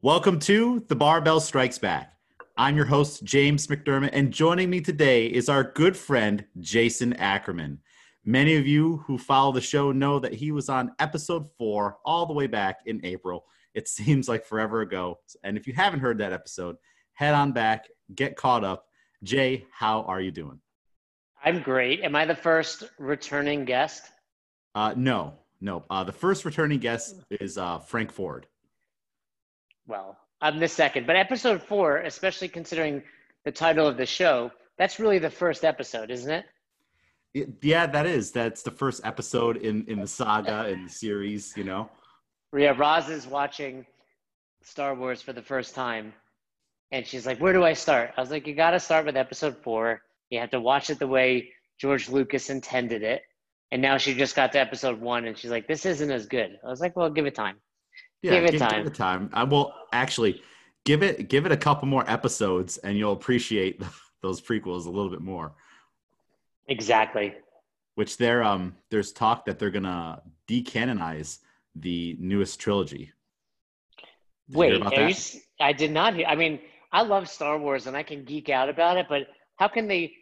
Welcome to The Barbell Strikes Back. I'm your host, James McDermott, and joining me today is our good friend, Jason Ackerman. Many of you who follow the show know that he was on episode four all the way back in April. It seems like forever ago. And if you haven't heard that episode, head on back, get caught up. Jay, how are you doing? I'm great. Am I the first returning guest? Uh, no, no. Uh, the first returning guest is uh, Frank Ford well, I'm the second, but episode four, especially considering the title of the show, that's really the first episode, isn't it? yeah, that is. That's the first episode in in the saga in the series. You know. Yeah, Roz is watching Star Wars for the first time, and she's like, "Where do I start?" I was like, "You got to start with episode four. You have to watch it the way George Lucas intended it." And now she just got to episode one, and she's like, "This isn't as good." I was like, "Well, give it time." Yeah, give it give, time. Give it time. I will actually give it give it a couple more episodes, and you'll appreciate those prequels a little bit more. Exactly. Which there um there's talk that they're gonna decanonize the newest trilogy. Did Wait, you, I did not hear. I mean, I love Star Wars and I can geek out about it, but how can they?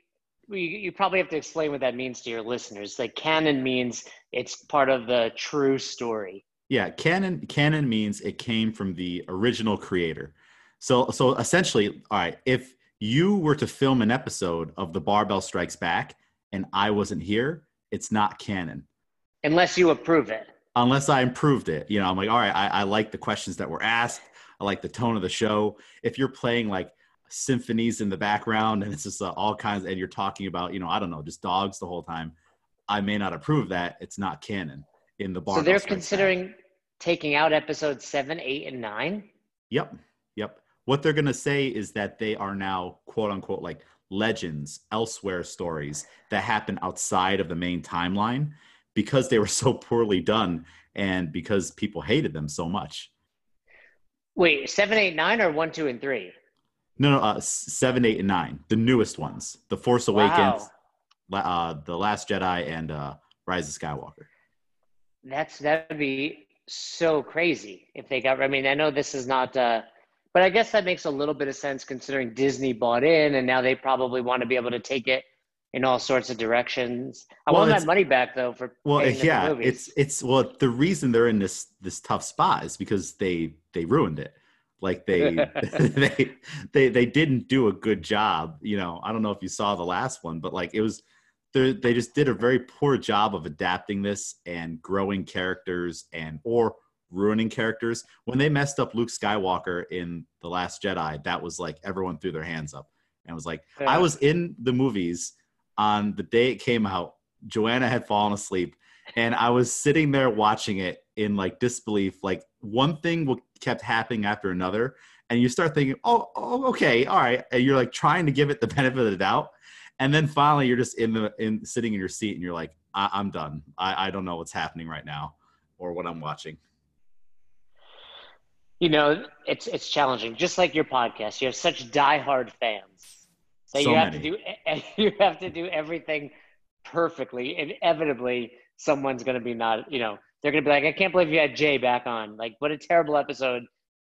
You, you probably have to explain what that means to your listeners. Like canon means it's part of the true story. Yeah, canon canon means it came from the original creator. So so essentially, all right, if you were to film an episode of The Barbell Strikes Back and I wasn't here, it's not canon. Unless you approve it. Unless I improved it. You know, I'm like, all right, I, I like the questions that were asked. I like the tone of the show. If you're playing like symphonies in the background and it's just uh, all kinds, and you're talking about, you know, I don't know, just dogs the whole time, I may not approve that. It's not canon in the bar. So they're considering taking out episodes seven, eight, and nine. Yep, yep. What they're gonna say is that they are now quote unquote like legends, elsewhere stories that happen outside of the main timeline because they were so poorly done and because people hated them so much. Wait, seven, eight, nine, or one, two, and three? No, no, uh, seven, eight, and nine, the newest ones, The Force Awakens, wow. uh, The Last Jedi, and uh, Rise of Skywalker. That's that'd be so crazy if they got. I mean, I know this is not, uh, but I guess that makes a little bit of sense considering Disney bought in, and now they probably want to be able to take it in all sorts of directions. I well, want that money back though for well, yeah, it's it's well the reason they're in this this tough spot is because they they ruined it. Like they they they they didn't do a good job. You know, I don't know if you saw the last one, but like it was they just did a very poor job of adapting this and growing characters and or ruining characters. When they messed up Luke Skywalker in The Last Jedi, that was like everyone threw their hands up and was like, yeah. I was in the movies on the day it came out. Joanna had fallen asleep, and I was sitting there watching it in like disbelief. Like one thing kept happening after another, and you start thinking, "Oh, oh okay, all right," and you're like trying to give it the benefit of the doubt and then finally you're just in the in sitting in your seat and you're like I, am done. I, I don't know what's happening right now or what i'm watching. You know it's it's challenging. Just like your podcast you have such diehard fans that so you have many. to do you have to do everything perfectly. Inevitably someone's going to be not you know they're going to be like i can't believe you had jay back on. Like what a terrible episode.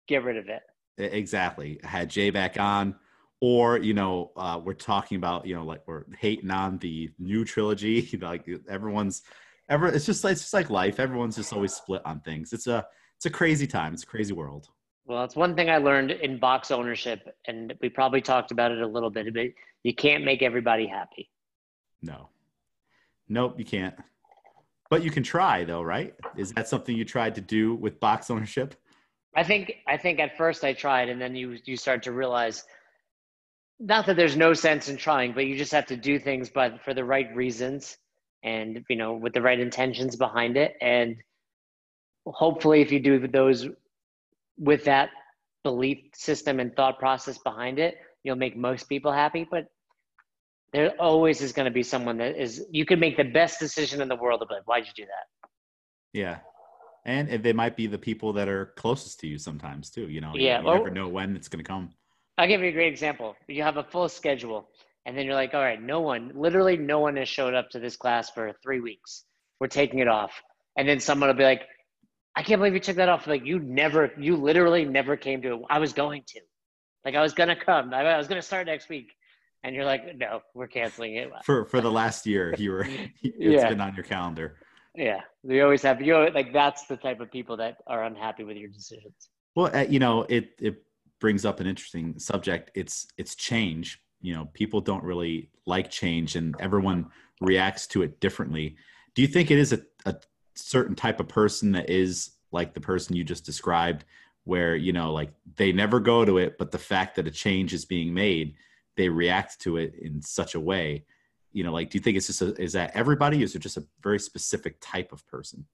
Get rid of it. Exactly. I had jay back on or you know uh, we're talking about you know like we're hating on the new trilogy like everyone's ever it's just it's just like life. Everyone's just always split on things. It's a it's a crazy time. It's a crazy world. Well it's one thing i learned in box ownership and we probably talked about it a little bit but you can't make everybody happy. No. Nope you can't. But you can try though right? Is that something you tried to do with box ownership? I think i think at first i tried and then you you start to realize not that there's no sense in trying, but you just have to do things but for the right reasons and you know with the right intentions behind it. And hopefully if you do those with that belief system and thought process behind it, you'll make most people happy. But there always is going to be someone that is you could make the best decision in the world, but why'd you do that? Yeah. And they might be the people that are closest to you sometimes too. You know, yeah, you, you never know when it's going to come. I'll give you a great example. You have a full schedule, and then you're like, all right, no one, literally no one has showed up to this class for three weeks. We're taking it off. And then someone will be like, I can't believe you took that off. Like you never, you literally never came to it. I was going to, like I was gonna come. I, was gonna start next week, and you're like, no, we're canceling it. For for the last year, you were it's yeah. been on your calendar. Yeah, we always have. You know, like that's the type of people that are unhappy with your decisions. Well, uh, you know, it it brings up an interesting subject. It's it's change. You know, people don't really like change, and everyone reacts to it differently. Do you think it is a, a certain type of person that is like the person you just described, where you know, like they never go to it, but the fact that a change is being made, they react to it in such a way. You know, like, do you think it's just a, is that everybody, is it just a very specific type of person?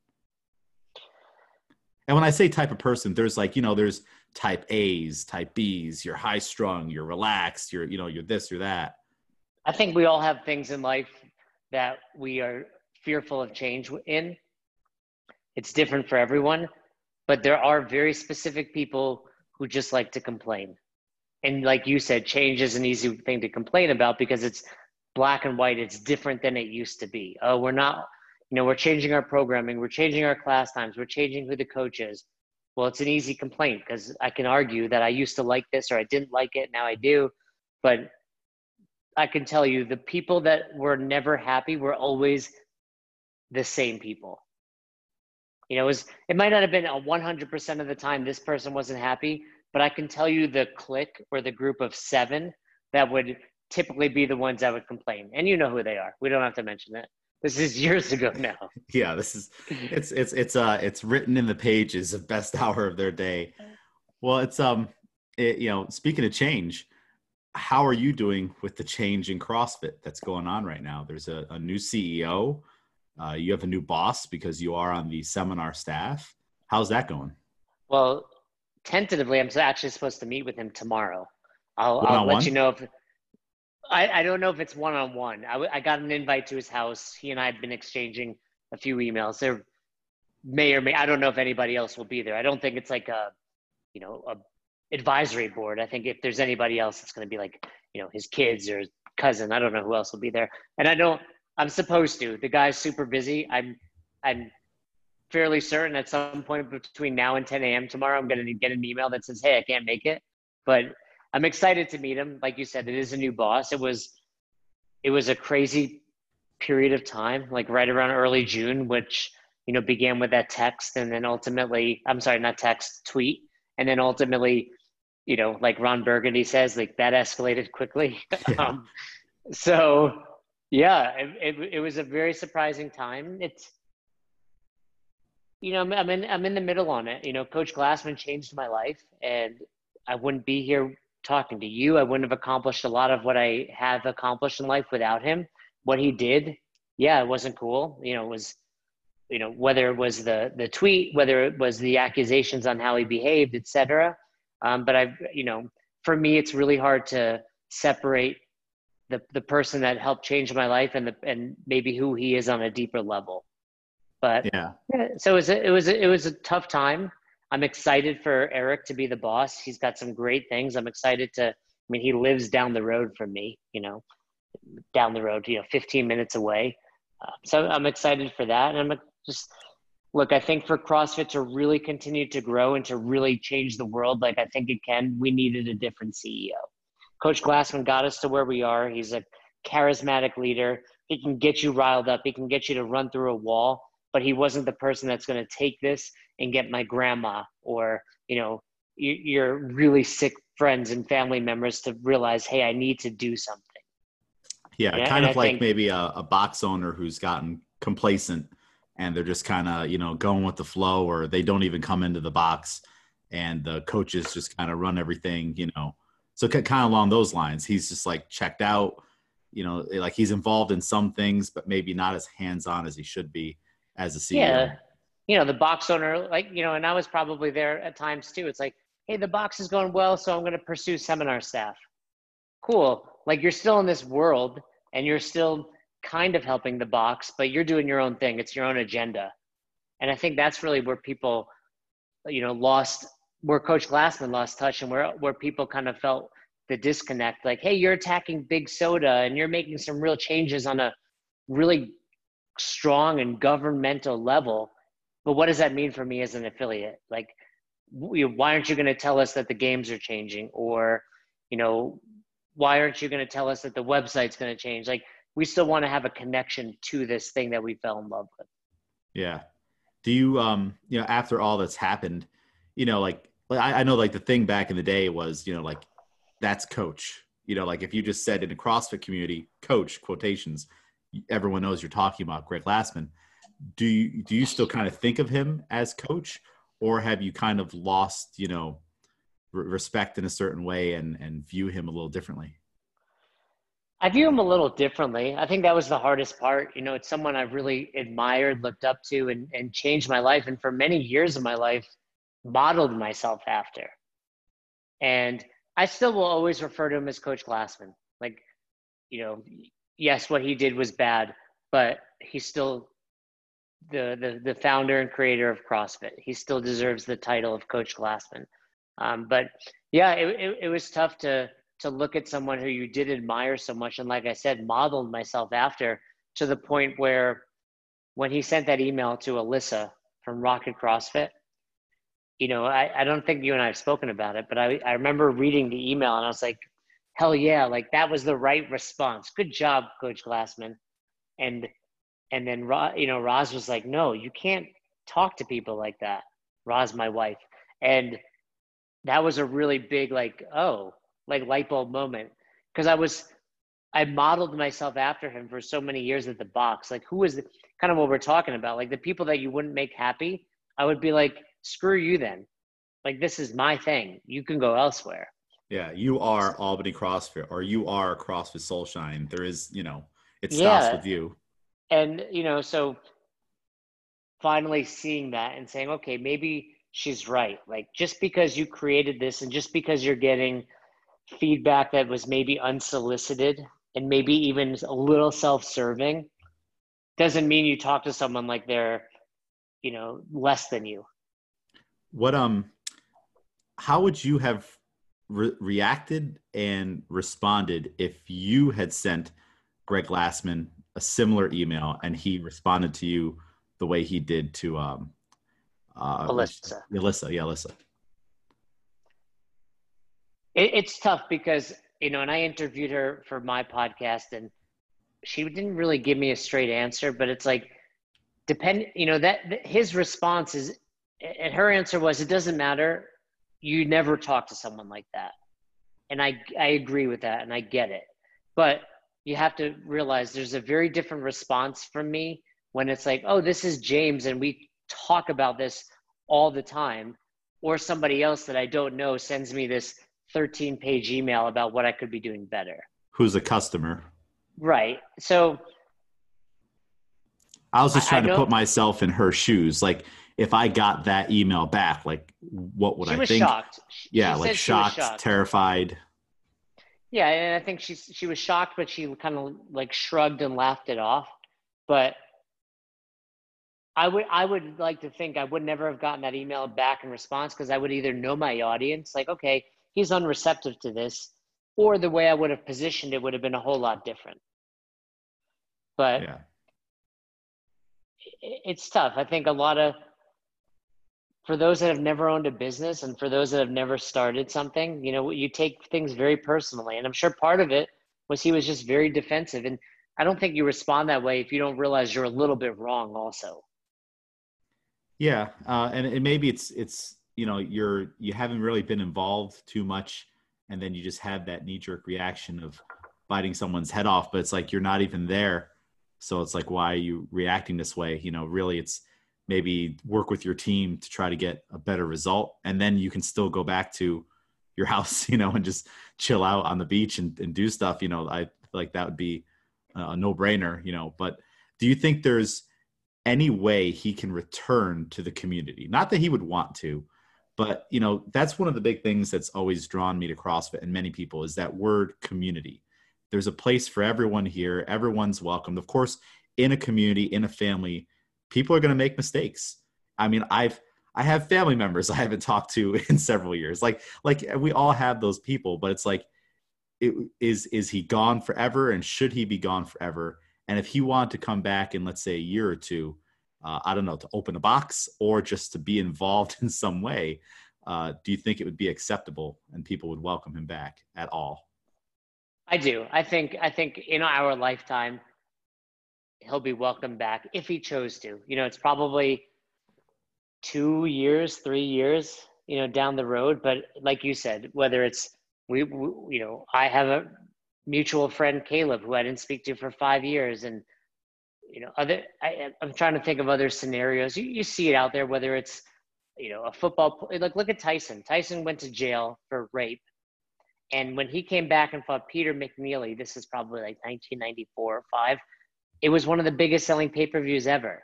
And when I say type of person, there's like, you know, there's type A's, type B's, you're high strung, you're relaxed, you're, you know, you're this, you're that. I think we all have things in life that we are fearful of change in. It's different for everyone, but there are very specific people who just like to complain. And like you said, change is an easy thing to complain about because it's black and white. It's different than it used to be. Oh, we're not you know, we're changing our programming, we're changing our class times, we're changing who the coach is. Well, it's an easy complaint because I can argue that I used to like this or I didn't like it, now I do. But I can tell you the people that were never happy were always the same people. You know, it, was, it might not have been a 100% of the time this person wasn't happy, but I can tell you the clique or the group of seven that would typically be the ones that would complain. And you know who they are. We don't have to mention it. This is years ago now. yeah, this is it's it's it's uh it's written in the pages of best hour of their day. Well, it's um it, you know, speaking of change, how are you doing with the change in CrossFit that's going on right now? There's a, a new CEO. Uh, you have a new boss because you are on the seminar staff. How's that going? Well, tentatively, I'm actually supposed to meet with him tomorrow. I'll, I'll let you know if I, I don't know if it's one on one. I got an invite to his house. He and I have been exchanging a few emails. There may or may I don't know if anybody else will be there. I don't think it's like a you know a advisory board. I think if there's anybody else, it's going to be like you know his kids or his cousin. I don't know who else will be there. And I don't. I'm supposed to. The guy's super busy. I'm I'm fairly certain at some point between now and 10 a.m. tomorrow, I'm going to get an email that says, "Hey, I can't make it," but I'm excited to meet him. Like you said, it is a new boss. It was it was a crazy period of time, like right around early June, which you know began with that text, and then ultimately, I'm sorry, not text, tweet, and then ultimately, you know, like Ron Burgundy says, like that escalated quickly. Yeah. um, so yeah, it, it, it was a very surprising time. It's you know, I'm in I'm in the middle on it. You know, Coach Glassman changed my life, and I wouldn't be here talking to you. I wouldn't have accomplished a lot of what I have accomplished in life without him. What he did, yeah, it wasn't cool. You know, it was, you know, whether it was the the tweet, whether it was the accusations on how he behaved, etc. Um, but I, you know, for me, it's really hard to separate the the person that helped change my life and the and maybe who he is on a deeper level. But yeah, so it was a, it was a, it was a tough time. I'm excited for Eric to be the boss. He's got some great things. I'm excited to. I mean, he lives down the road from me. You know, down the road. You know, 15 minutes away. Uh, so I'm excited for that, and I'm just look. I think for CrossFit to really continue to grow and to really change the world, like I think it can, we needed a different CEO. Coach Glassman got us to where we are. He's a charismatic leader. He can get you riled up. He can get you to run through a wall but he wasn't the person that's going to take this and get my grandma or you know your really sick friends and family members to realize hey i need to do something. Yeah and, kind and of like think, maybe a, a box owner who's gotten complacent and they're just kind of you know going with the flow or they don't even come into the box and the coaches just kind of run everything you know. So kind of along those lines he's just like checked out you know like he's involved in some things but maybe not as hands on as he should be as a CEO. Yeah. You know, the box owner, like, you know, and I was probably there at times too. It's like, hey, the box is going well, so I'm going to pursue seminar staff. Cool. Like you're still in this world and you're still kind of helping the box, but you're doing your own thing. It's your own agenda. And I think that's really where people, you know, lost, where Coach Glassman lost touch and where, where people kind of felt the disconnect. Like, hey, you're attacking big soda and you're making some real changes on a really strong and governmental level but what does that mean for me as an affiliate? Like, why aren't you going to tell us that the games are changing, or you know, why aren't you going to tell us that the website's going to change? Like, we still want to have a connection to this thing that we fell in love with. Yeah. Do you um you know after all that's happened, you know like I, I know like the thing back in the day was you know like that's coach you know like if you just said in the CrossFit community coach quotations everyone knows you're talking about Greg Glassman. Do you do you still kind of think of him as coach, or have you kind of lost you know respect in a certain way and and view him a little differently? I view him a little differently. I think that was the hardest part. You know, it's someone I've really admired, looked up to, and, and changed my life. And for many years of my life, modeled myself after. And I still will always refer to him as Coach Glassman. Like, you know, yes, what he did was bad, but he's still the the, the founder and creator of CrossFit. He still deserves the title of Coach Glassman. Um, but yeah, it, it, it was tough to to look at someone who you did admire so much, and like I said, modeled myself after to the point where when he sent that email to Alyssa from Rocket CrossFit, you know, I, I don't think you and I have spoken about it, but I, I remember reading the email and I was like, hell yeah, like that was the right response. Good job, Coach Glassman. And and then you know, Roz was like, no, you can't talk to people like that. Roz, my wife, and that was a really big like, oh, like light bulb moment because I was I modeled myself after him for so many years at the box. Like, who is the, kind of what we're talking about? Like the people that you wouldn't make happy, I would be like, screw you then. Like this is my thing. You can go elsewhere. Yeah, you are Albany CrossFit or you are CrossFit Soulshine. There is, you know, it stops yeah. with you. And, you know, so finally seeing that and saying, okay, maybe she's right. Like just because you created this and just because you're getting feedback that was maybe unsolicited and maybe even a little self-serving doesn't mean you talk to someone like they're, you know, less than you. What um how would you have re- reacted and responded if you had sent Greg Glassman a similar email and he responded to you the way he did to um, uh, Alyssa. Alyssa, yeah, Alyssa. It, it's tough because you know, and I interviewed her for my podcast, and she didn't really give me a straight answer. But it's like, depend, you know, that his response is, and her answer was, it doesn't matter you never talk to someone like that. And I, I agree with that and I get it. But you have to realize there's a very different response from me when it's like, oh, this is James and we talk about this all the time. Or somebody else that I don't know sends me this 13 page email about what I could be doing better. Who's a customer? Right. So I was just trying to put myself in her shoes. Like, if I got that email back, like what would she I was think? Shocked. She yeah, like shocked, shocked, terrified. Yeah, and I think she she was shocked, but she kind of like shrugged and laughed it off. But I would I would like to think I would never have gotten that email back in response because I would either know my audience, like okay, he's unreceptive to this, or the way I would have positioned it would have been a whole lot different. But yeah. it's tough. I think a lot of for those that have never owned a business and for those that have never started something, you know, you take things very personally. And I'm sure part of it was he was just very defensive. And I don't think you respond that way if you don't realize you're a little bit wrong also. Yeah. Uh, and, and maybe it's, it's, you know, you're, you haven't really been involved too much. And then you just have that knee jerk reaction of biting someone's head off, but it's like, you're not even there. So it's like, why are you reacting this way? You know, really it's, maybe work with your team to try to get a better result. And then you can still go back to your house you know and just chill out on the beach and, and do stuff you know i like that would be a no-brainer you know. But do you think there's any way he can return to the community? Not that he would want to but you know that's one of the big things that's always drawn me to crossfit and many people is that word community. There's a place for everyone here. Everyone's welcomed. Of course in a community in a family people are going to make mistakes. I mean, I've I have family members I haven't talked to in several years. Like like we all have those people, but it's like it, is is he gone forever and should he be gone forever? And if he wanted to come back in let's say a year or two, uh, I don't know, to open a box or just to be involved in some way, uh, do you think it would be acceptable and people would welcome him back at all? I do. I think I think in our lifetime, he'll be welcome back if he chose to. You know, it's probably two years, three years, you know, down the road. But like you said, whether it's we, we you know, I have a mutual friend, Caleb, who I didn't speak to for five years, and you know, other. I, I'm trying to think of other scenarios. You, you see it out there, whether it's you know a football like look at Tyson. Tyson went to jail for rape, and when he came back and fought Peter McNeeley, this is probably like 1994 or five. It was one of the biggest selling pay per views ever.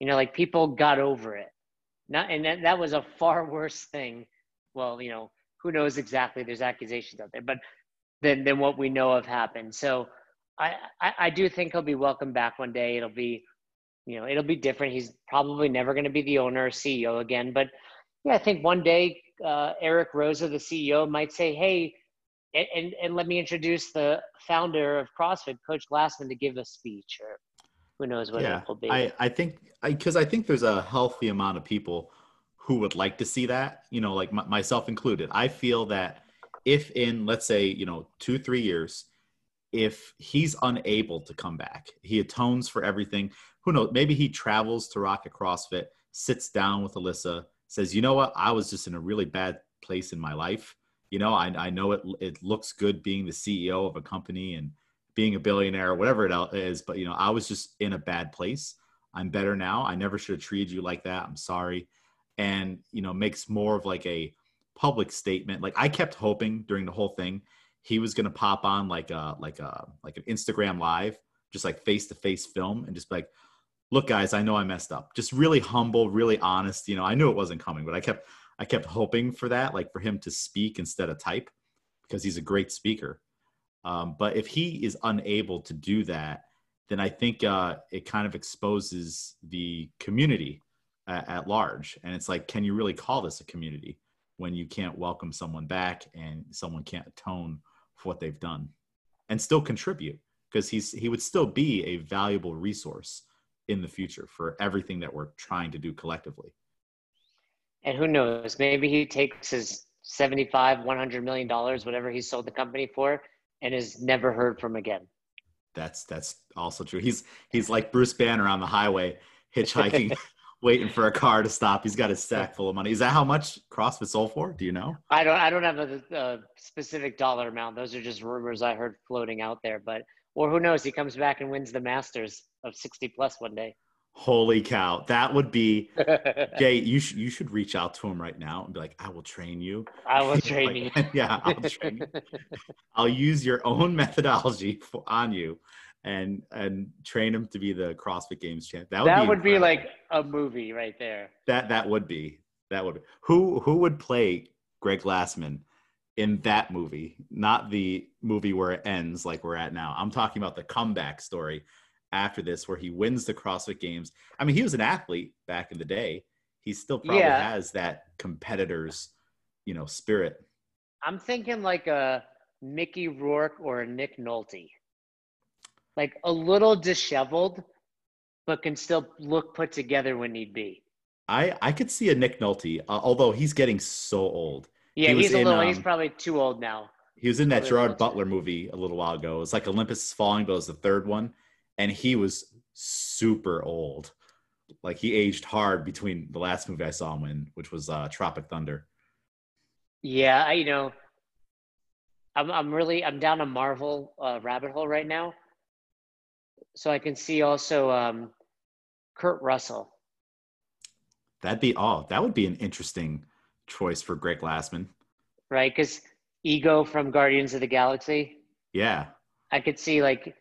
You know, like people got over it. Not, and that, that was a far worse thing. Well, you know, who knows exactly? There's accusations out there, but than than what we know have happened. So I, I, I do think he'll be welcome back one day. It'll be, you know, it'll be different. He's probably never going to be the owner or CEO again, but yeah, I think one day uh, Eric Roza, the CEO, might say, "Hey, and, and, and let me introduce the founder of CrossFit, Coach Glassman, to give a speech or who knows what yeah, it will be. I, I think because I, I, think there's a healthy amount of people who would like to see that, you know, like m- myself included. I feel that if in let's say, you know, 2 3 years if he's unable to come back, he atones for everything. Who knows? Maybe he travels to Rocket CrossFit, sits down with Alyssa, says, "You know what? I was just in a really bad place in my life. You know, I, I know it it looks good being the CEO of a company and being a billionaire or whatever it is, but you know, I was just in a bad place. I'm better now. I never should have treated you like that. I'm sorry." And you know, makes more of like a public statement. Like I kept hoping during the whole thing he was going to pop on like a like a like an Instagram live, just like face to face film, and just like, look, guys, I know I messed up. Just really humble, really honest. You know, I knew it wasn't coming, but I kept I kept hoping for that, like for him to speak instead of type, because he's a great speaker. Um, but if he is unable to do that, then I think uh, it kind of exposes the community at, at large. And it's like, can you really call this a community when you can't welcome someone back and someone can't atone for what they've done and still contribute because he's he would still be a valuable resource in the future for everything that we're trying to do collectively and who knows maybe he takes his 75 100 million dollars whatever he sold the company for and is never heard from again that's that's also true he's he's like bruce banner on the highway hitchhiking waiting for a car to stop. He's got a sack full of money. Is that how much CrossFit sold for? Do you know? I don't. I don't have a, a, specific dollar amount. Those are just rumors I heard floating out there. But or who knows? He comes back and wins the Masters of sixty plus one day. Holy cow! That would be Jay. You should you should reach out to him right now and be like, "I will train you. I will train like, you. yeah, I'll train you. I'll use your own methodology for, on you." and and train him to be the CrossFit Games champ. That would, that be, would be, like a movie right there. That that would be that would be. who who would play Greg Glassman in that movie, not the movie where it ends like we're at now. I'm talking about the comeback story after this where he wins the CrossFit Games. I mean, he was an athlete back in the day. He still probably yeah. has that competitor's, you know, spirit. I'm thinking like a Mickey Rourke or a Nick Nolte like a little disheveled, but can still look put together when need be. I I could see a Nick Nolte, uh, although he's getting so old. Yeah, he he's a little. Um, he's probably too old now. He was in that Gerard Butler movie a little while ago. It was like Olympus is Falling, but it was the third one, and he was super old. Like he aged hard between the last movie I saw him in, which was uh, Tropic Thunder. Yeah, I, you know, I'm I'm really I'm down a Marvel uh, rabbit hole right now so I can see also um, Kurt Russell. That'd be oh, that would be an interesting choice for Greg Glassman. Right, because Ego from Guardians of the Galaxy. Yeah, I could see like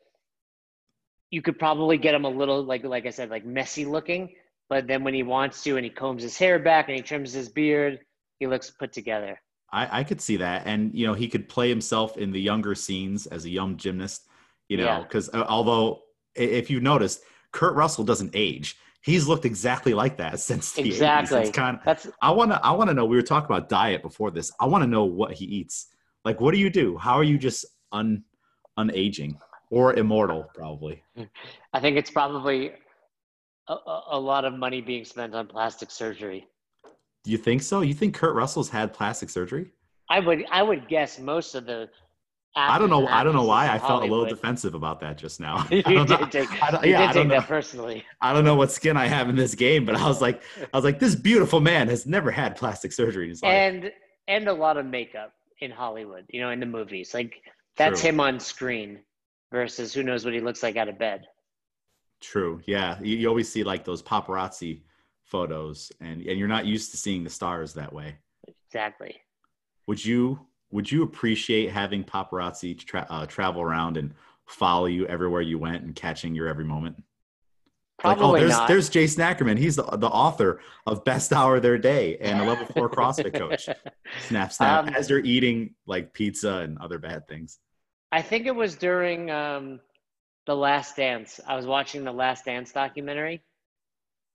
you could probably get him a little like like I said like messy looking, but then when he wants to and he combs his hair back and he trims his beard, he looks put together. I, I could see that, and you know he could play himself in the younger scenes as a young gymnast. You know, because yeah. uh, although if you noticed, Kurt Russell doesn't age. He's looked exactly like that since the exactly. 80s. It's kind of, That's, I want to I want to know we were talking about diet before this. I want to know what he eats. Like what do you do? How are you just un unaging or immortal probably? Mm. I think it's probably a, a lot of money being spent on plastic surgery. Do you think so? You think Kurt Russell's had plastic surgery? I would I would guess most of the. I don't know. I don't know why I felt Hollywood. a little defensive about that just now. you I don't know- did take, I don't- you yeah, did I take that personally. I don't know what skin I have in this game, but I was like, I was like, this beautiful man has never had plastic surgery in his life. and and a lot of makeup in Hollywood, you know, in the movies. Like that's True. him on screen versus who knows what he looks like out of bed. True. Yeah. You, you always see like those paparazzi photos and, and you're not used to seeing the stars that way. Exactly. Would you, would you appreciate having paparazzi tra- uh, travel around and follow you everywhere you went and catching your every moment? Like, Probably oh, there's, not. there's Jason Ackerman. He's the, the author of Best Hour of Their Day and a level four CrossFit coach. Snap, snap. Um, as they're eating like pizza and other bad things. I think it was during um, the Last Dance. I was watching the Last Dance documentary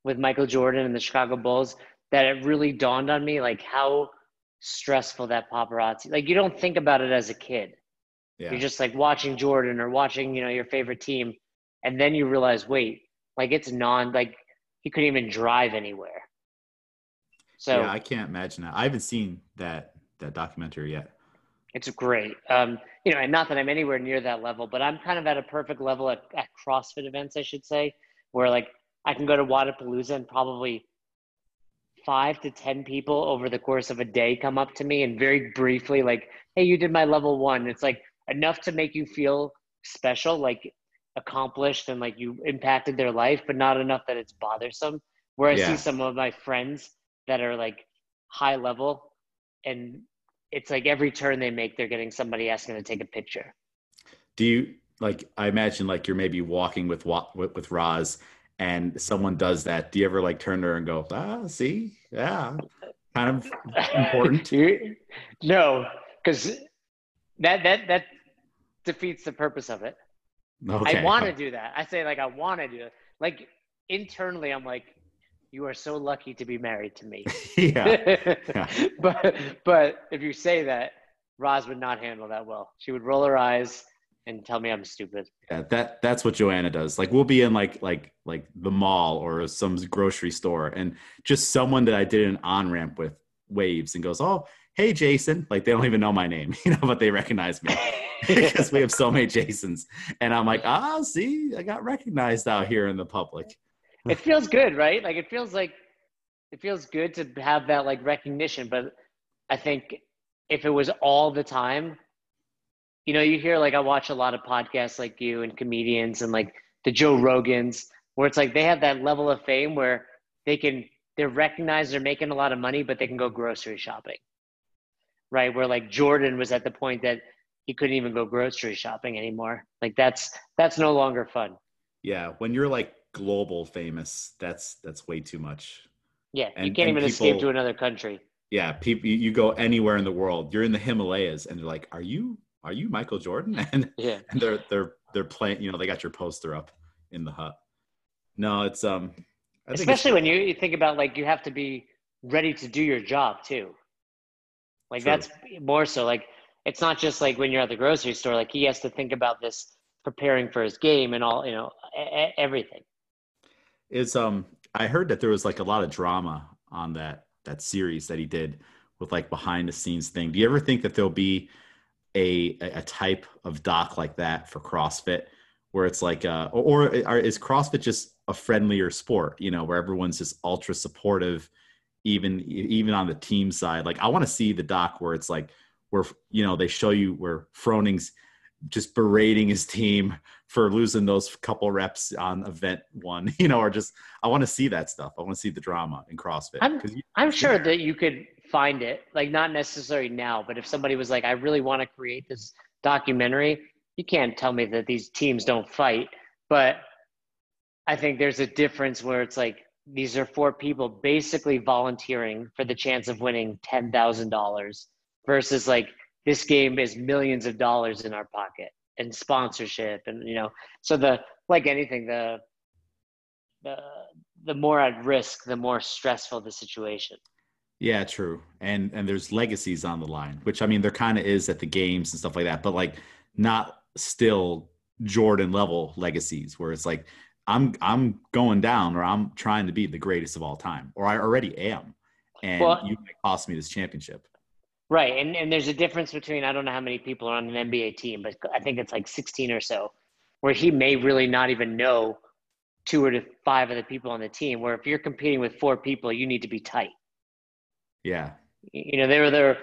with Michael Jordan and the Chicago Bulls that it really dawned on me like how stressful that paparazzi. Like you don't think about it as a kid. Yeah. You're just like watching Jordan or watching, you know, your favorite team, and then you realize, wait, like it's non like he couldn't even drive anywhere. So yeah, I can't imagine that. I haven't seen that that documentary yet. it's great. Um, you know, and not that I'm anywhere near that level, but I'm kind of at a perfect level at, at CrossFit events, I should say, where like I can go to Wodapalooza and probably five to ten people over the course of a day come up to me and very briefly like, "Hey, you did my level one." It's like enough to make you feel special, like accomplished, and like you impacted their life, but not enough that it's bothersome. Where I Yeah. see some of my friends that are like high level, and it's like every turn they make, they're getting somebody asking to take a picture. Do you like? I imagine like you're maybe walking with with, with Roz, and someone does that. Do you ever like turn to her and go, "Ah, see, yeah, kind of important." No, because that that that defeats the purpose of it. Okay. I want to do that. I say like I want to do it. Like internally, I'm like, you are so lucky to be married to me. yeah. but but if you say that, Roz would not handle that well. She would roll her eyes and tell me I'm stupid. Yeah, that that's what Joanna does. Like we'll be in like like like the mall or some grocery store, and just someone that I did an on ramp with waves and goes, "Oh, hey, Jason!" Like they don't even know my name, you know, but they recognize me because we have so many Jasons. And I'm like, "Ah, see, I got recognized out here in the public." It feels good, right? Like it feels like it feels good to have that like recognition. But I think if it was all the time, you know, you hear like I watch a lot of podcasts like you and comedians and like the Joe Rogans, where it's like they have that level of fame where they can they're recognized, they're making a lot of money, but they can go grocery shopping. Right? Where like Jordan was at the point that he couldn't even go grocery shopping anymore. Like that's that's no longer fun. Yeah, when you're like global famous, that's that's way too much. Yeah, you can't and even escape to another country. Yeah, people, you go anywhere in the world, you're in the Himalayas, and they're like, "Are you are you Michael Jordan?" And Yeah. and they're they're they're playing you know they got your poster up in the hut no it's um I think it's- Especially when you, you think about like you have to be ready to do your job too. Like True. that's more so like it's not just like when you're at the grocery store. Like he has to think about this preparing for his game and all you know everything. It's um i heard that there was like a lot of drama on that that series that he did with like behind the scenes thing. Do you ever think that there'll be a a a type of doc like that for crossfit where it's like uh or, or is crossfit just a friendlier sport you know where everyone's just ultra supportive even even on the team side? Like i want to see the doc where it's like where you know they show you where froning's just berating his team for losing those couple reps on event one, you know, or just I want to see that stuff. I want to see the drama in CrossFit. I'm- you- I'm sure that you could find it, like not necessarily now, but if somebody was like, I really want to create this documentary, you can't tell me that these teams don't fight. But I think there's a difference where it's like these are four people basically volunteering for the chance of winning ten thousand dollars versus like this game is millions of dollars in our pocket and sponsorship and you know so the like anything the the the more at risk the more stressful the situation yeah, true. And and there's legacies on the line, which I mean there kind of is at the games and stuff like that, but like not still Jordan level legacies where it's like I'm I'm going down or I'm trying to be the greatest of all time or I already am. And Well- you might cost me this championship. Right, and and there's a difference between I don't know how many people are on an NBA team, but I think it's like 16 or so, where he may really not even know two or five of the people on the team. Where if you're competing with four people, you need to be tight. Yeah. You know, they were there.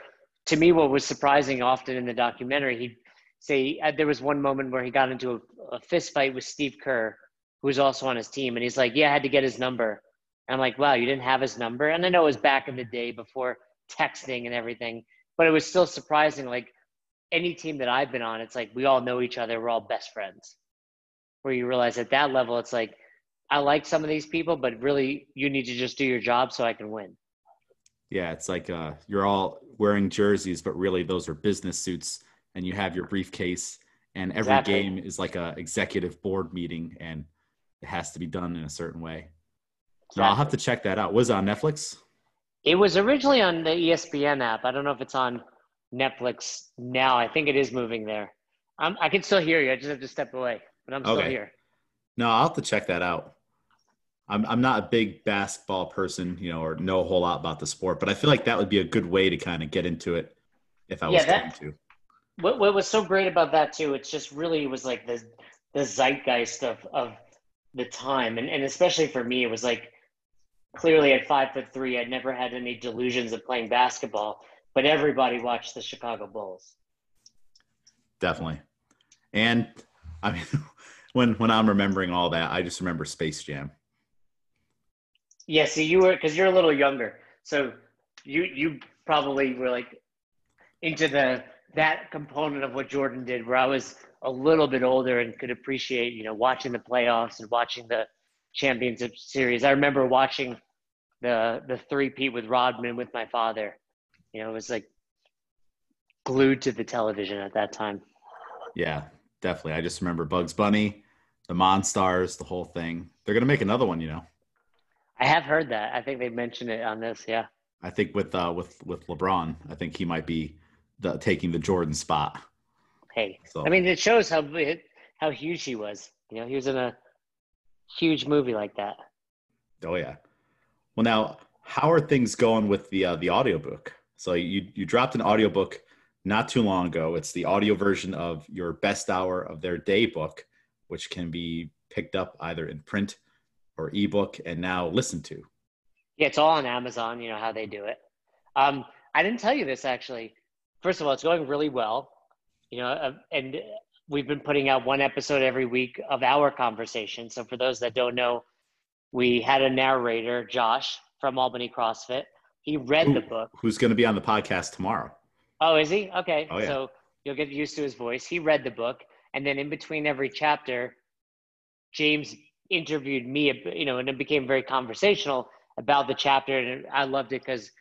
To me, what was surprising often in the documentary, he'd say uh, there was one moment where he got into a, a fist fight with Steve Kerr, who was also on his team, and he's like, "Yeah, I had to get his number." And I'm like, "Wow, you didn't have his number?" And I know it was back in the day before texting and everything, but it was still surprising. Like any team that I've been on, it's like we all know each other. We're all best friends. Where you realize at that level, it's like I like some of these people, but really, you need to just do your job so I can win. Yeah, it's like uh, you're all wearing jerseys, but really those are business suits, and you have your briefcase, and every Exactly. game is like a executive board meeting, and it has to be done in a certain way. No, I'll have to check that out. Was it on Netflix? It was originally on the ESPN app. I don't know if it's on Netflix now. I think it is moving there. I'm, I can still hear you. I just have to step away, but I'm still Okay. here. No, I'll have to check that out. I'm I'm not a big basketball person, you know, or know a whole lot about the sport, but I feel like that would be a good way to kind of get into it if I was Yeah, that- going to. What, what was so great about that too? It's just really it was like the the zeitgeist of of the time, and and especially for me, it was like clearly at five foot three, I'd never had any delusions of playing basketball, but everybody watched the Chicago Bulls. Definitely. And I mean, when when I'm remembering all that, I just remember Space Jam. Yeah, see, you were because you're a little younger, so you you probably were like into the that component of what Jordan did, where I was a little bit older and could appreciate, you know, watching the playoffs and watching the championship series. I remember watching the the three peat with Rodman with my father. You know, it was like glued to the television at that time. Yeah, definitely. I just remember Bugs Bunny, the Monstars, the whole thing. They're gonna make another one, you know. I have heard that. I think they mentioned it on this. Yeah. I think with uh with with LeBron, I think he might be the taking the Jordan spot. Hey, So I mean, it shows how how huge he was. You know, he was in a huge movie like that. Oh yeah. Well, now how are things going with the uh, the audiobook? So you you dropped an audiobook not too long ago. It's the audio version of your best hour of their day book, which can be picked up either in print or ebook and now listened to. Yeah, it's all on Amazon. You know how they do it. Um, I didn't tell you this actually. First of all, it's going really well. You know, uh, and we've been putting out one episode every week of our conversation. So for those that don't know, we had a narrator, Josh from Albany CrossFit. He read the book. Who's going to be on the podcast tomorrow? Oh, is he? Okay. Oh, yeah. So you'll get used to his voice. He read the book, and then in between every chapter, James interviewed me. You know, and it became very conversational about the chapter, and I loved it because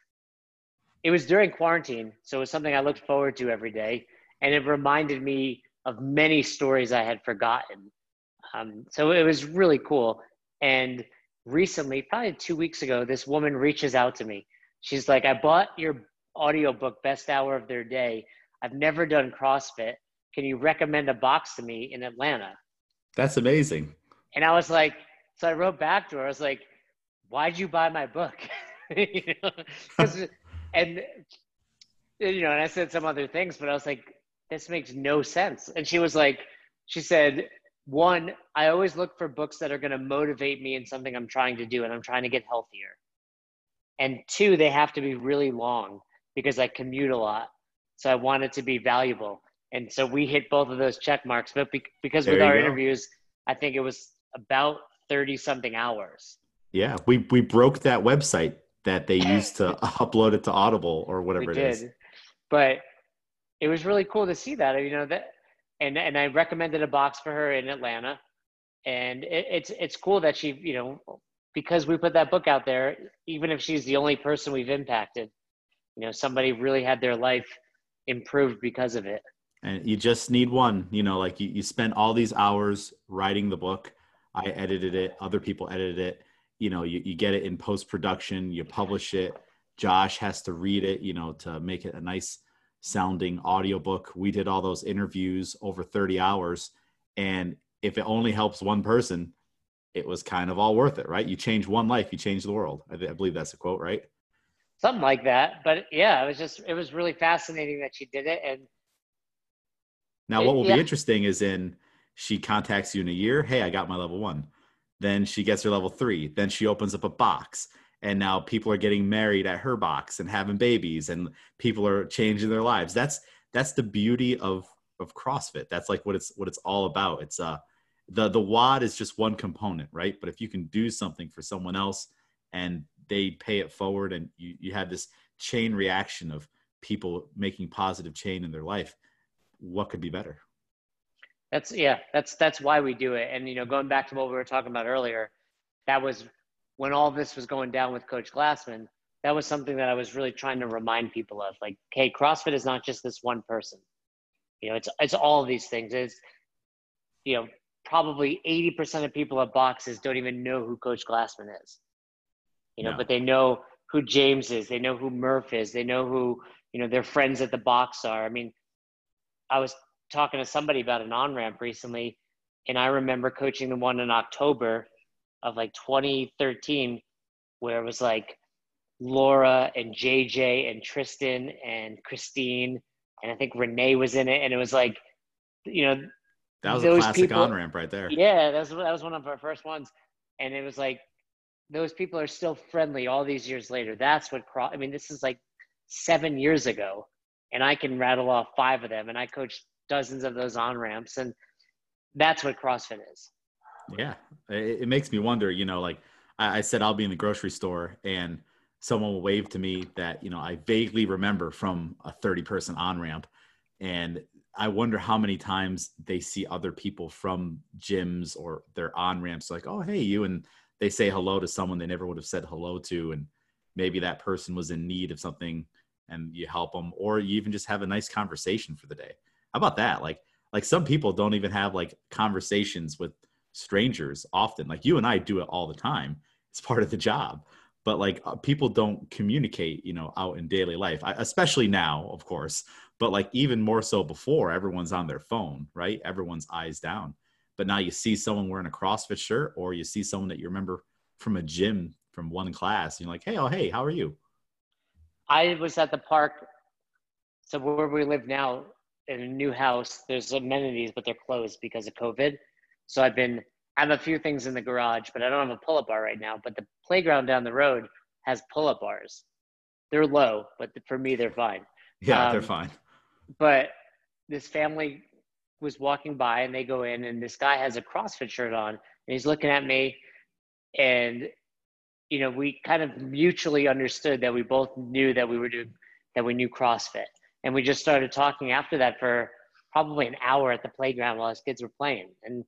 it was during quarantine, so it was something I looked forward to every day, and it reminded me of many stories I had forgotten. Um, so it was really cool. And recently, probably two weeks ago, this woman reaches out to me. She's like, I bought your audiobook, Best Hour of Their Day. I've never done CrossFit. Can you recommend a box to me in Atlanta? That's amazing. And I was like, so I wrote back to her. I was like, why'd you buy my book? you know, and you know, and I said some other things, but I was like, this makes no sense. And she was like, she said, one, I always look for books that are going to motivate me in something I'm trying to do, and I'm trying to get healthier. And two, they have to be really long because I commute a lot, so I want it to be valuable. And so we hit both of those check marks, but be- because with There you our go. interviews, I think it was about 30 something hours. Yeah, we we broke that website that they used to upload it to Audible or whatever we it did. is. But it was really cool to see that, you know, that and and I recommended a box for her in Atlanta. And it, it's it's cool that she, you know, because we put that book out there, even if she's the only person we've impacted, you know, somebody really had their life improved because of it. and you just need one you know like you, you spent all these hours writing the book. I edited it. Other people edited it. You know you, you get it in post-production. You publish it. Josh has to read it you know to make it a nice sounding audiobook we did all those interviews over 30 hours and if it only helps one person it was kind of all worth it, right? You change one life, you change the world. I, I believe that's a quote, right? Something like that. But yeah, it was just it was really fascinating that she did it. And now, what will yeah. be interesting is in she contacts you in a year. Hey, I got my level one. Then she gets her level three. Then she opens up a box. And now people are getting married at her box and having babies and people are changing their lives. That's that's the beauty of of CrossFit. That's like what it's what it's all about. It's uh the the WOD is just one component, right? But if you can do something for someone else and they pay it forward and you, you have this chain reaction of people making positive chain in their life, what could be better? That's yeah, that's that's why we do it. And you know, going back to what we were talking about earlier, that was when all this was going down with Coach Glassman. That was something that I was really trying to remind people of. Like, hey, CrossFit is not just this one person. You know, it's it's all of these things. It's you know, probably 80% of people at boxes don't even know who Coach Glassman is. You know, no. but they know who James is, they know who Murph is, they know who, you know, their friends at the box are. I mean, I was talking to somebody about an on ramp recently, and I remember coaching the one in October of like 2013, where it was like Laura and JJ and Tristan and Christine, and I think Renee was in it, and it was like, you know, that was a classic on ramp right there. Yeah, that was that was one of our first ones, and it was like those people are still friendly all these years later. That's what cross. I mean, this is like seven years ago, and I can rattle off five of them, and I coached dozens of those on ramps, and that's what CrossFit is. Yeah, it, it makes me wonder. You know, like I, I said, I'll be in the grocery store, and someone will wave to me that you know I vaguely remember from a thirty person on ramp, and I wonder how many times they see other people from gyms or they're on ramps like, oh, hey, you, and they say hello to someone they never would have said hello to. And maybe that person was in need of something and you help them, or you even just have a nice conversation for the day. How about that? Like, like some people don't even have like conversations with strangers often. Like you and I do it all the time. It's part of the job. But like uh, people don't communicate, you know, out in daily life, I, especially now, of course but like even more so before everyone's on their phone right everyone's eyes down but now you see someone wearing a crossfit shirt or you see someone that you remember from a gym from one class you're like hey oh hey how are you i was at the park so where we live now in a new house there's amenities but they're closed because of covid so i've been i have a few things in the garage but i don't have a pull-up bar right now but the playground down the road has pull-up bars. They're low but for me they're fine. Yeah um, they're fine. but this family was walking by and they go in and this guy has a CrossFit shirt on and he's looking at me and you know we kind of mutually understood that we both knew that we were doing that we knew CrossFit. And we just started talking after that for probably an hour at the playground while his kids were playing. And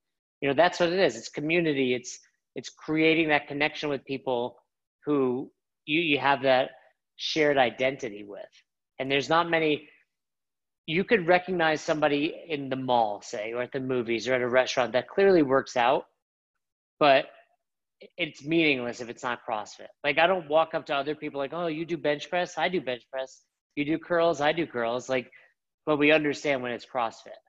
you know that's what it is it's community it's it's creating that connection with people who you you have that shared identity with and there's not many you could recognize somebody in the mall, say, or at the movies or at a restaurant that clearly works out, but it's meaningless if it's not CrossFit. Like I don't walk up to other people like, "Oh, you do bench press? I do bench press. You do curls? I do curls." Like, but we understand when it's CrossFit.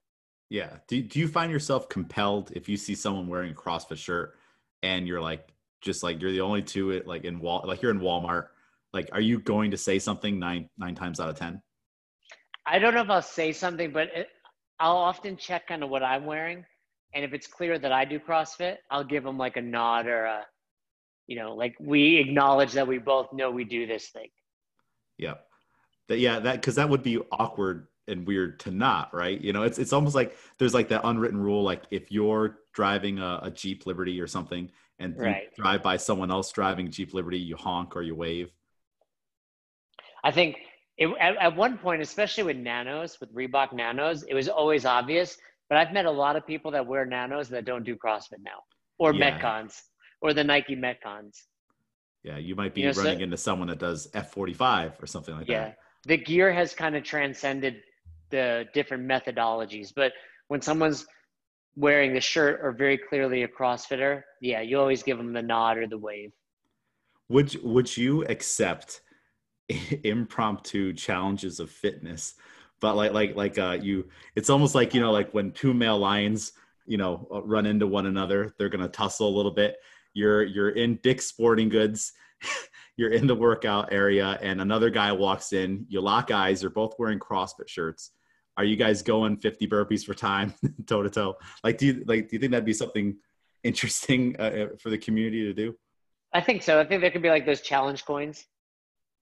Yeah. Do Do you find yourself compelled if you see someone wearing a CrossFit shirt and you're like, just like you're the only two it like in wall like you're in Walmart, like, are you going to say something nine nine times out of ten? I don't know if I'll say something, but it, I'll often check kind of what I'm wearing, and if it's clear that I do CrossFit, I'll give them like a nod or a, you know, like we acknowledge that we both know we do this thing. Yeah, that yeah that because that would be awkward and weird to not right. You know, it's it's almost like there's like that unwritten rule, like if you're driving a, a Jeep Liberty or something, and right. you drive by someone else driving Jeep Liberty, you honk or you wave. I think it, at, at one point, especially with nanos, with Reebok nanos, it was always obvious. But I've met a lot of people that wear nanos that don't do CrossFit now, or yeah. Metcons, or the Nike Metcons. Yeah, you might be you know, running so, into someone that does F45 or something like yeah, that. Yeah, the gear has kind of transcended the different methodologies. But when someone's wearing the shirt or very clearly a CrossFitter, yeah, you always give them the nod or the wave. Would Would you accept impromptu challenges of fitness but like like like uh you it's almost like you know like when two male lions you know, uh, run into one another. They're gonna tussle a little bit. You're you're in Dick's Sporting Goods. you're in the workout area, and another guy walks in. You lock eyes. You're both wearing CrossFit shirts. Are you guys going 50 burpees for time, toe to toe? Like, do you like? Do you think that'd be something interesting uh, uh, for the community to do? I think so. I think there could be like those challenge coins.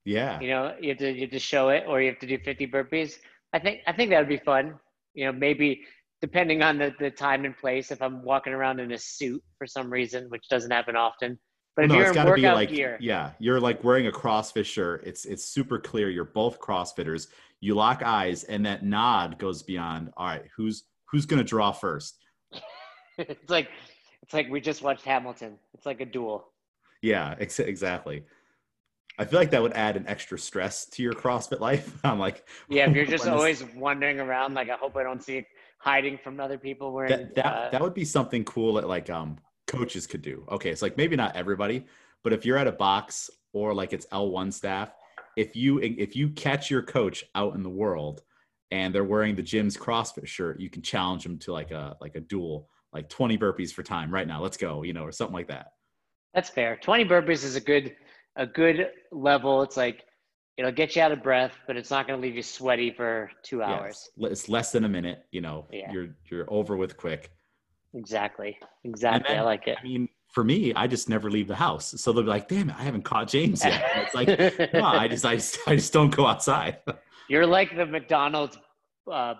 Yeah. You know, you have to you have to show it, or you have to do 50 burpees. I think I think that would be fun. You know, maybe depending on the, the time and place, if I'm walking around in a suit for some reason, which doesn't happen often. But no, you're it's got to be like gear, yeah, you're like wearing a CrossFit shirt. It's it's super clear. You're both CrossFitters. You lock eyes, and that nod goes beyond. All right, who's who's gonna draw first? it's like it's like we just watched Hamilton. It's like a duel. Yeah, ex- exactly. I feel like that would add an extra stress to your CrossFit life. I'm like, Yeah, if you're just when this- always wandering around, like I hope I don't see it hiding from other people wearing. that that, uh, that would be something cool that like um coaches could do. Okay, it's like maybe not everybody, but if you're at a box or like it's L1 staff, if you if you catch your coach out in the world and they're wearing the gym's CrossFit shirt, you can challenge them to like a like a duel, like 20 burpees for time right now. Let's go, you know, or something like that. That's fair. 20 burpees is a good a good level. It's like it'll get you out of breath, but it's not going to leave you sweaty for 2 Yeah, hours. it's, it's less than a minute, you know. Yeah. You're you're over with quick. Exactly. Exactly. then- I like it. I mean, for me, I just never leave the house. So they'll be like, "Damn it, I haven't caught James yet." And it's like, no, I just, I just, I just don't go outside. You're like the McDonald's uh,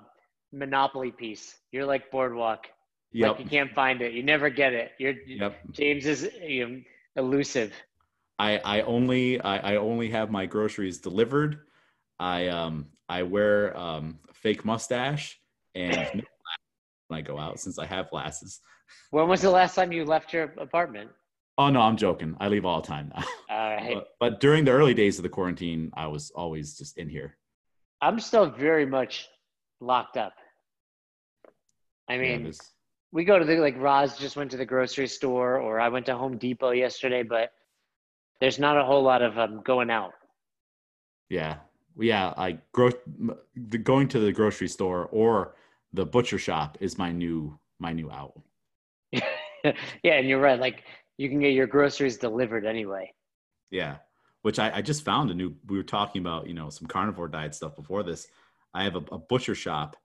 Monopoly piece. You're like Boardwalk. yep, Like you can't find it. You never get it. You're yep. James is you know, elusive. I, I only, I, I only have my groceries delivered. I, um, I wear um, a fake mustache and when I go out since I have glasses. When was the last time you left your apartment? Oh no, I'm joking. I leave all the time now. All right. But, but during the early days of the quarantine, I was always just in here. I'm still very much locked up. I mean, this- we go to the like Roz just went to the grocery store, or I went to Home Depot yesterday, but there's not a whole lot of um, going out. Yeah, yeah. I gro- the going to the grocery store or the butcher shop is my new my new out. yeah, and you're right. Like you can get your groceries delivered anyway. Yeah, which I, I just found a new. We were talking about you know some carnivore diet stuff before this. I have a, a butcher shop,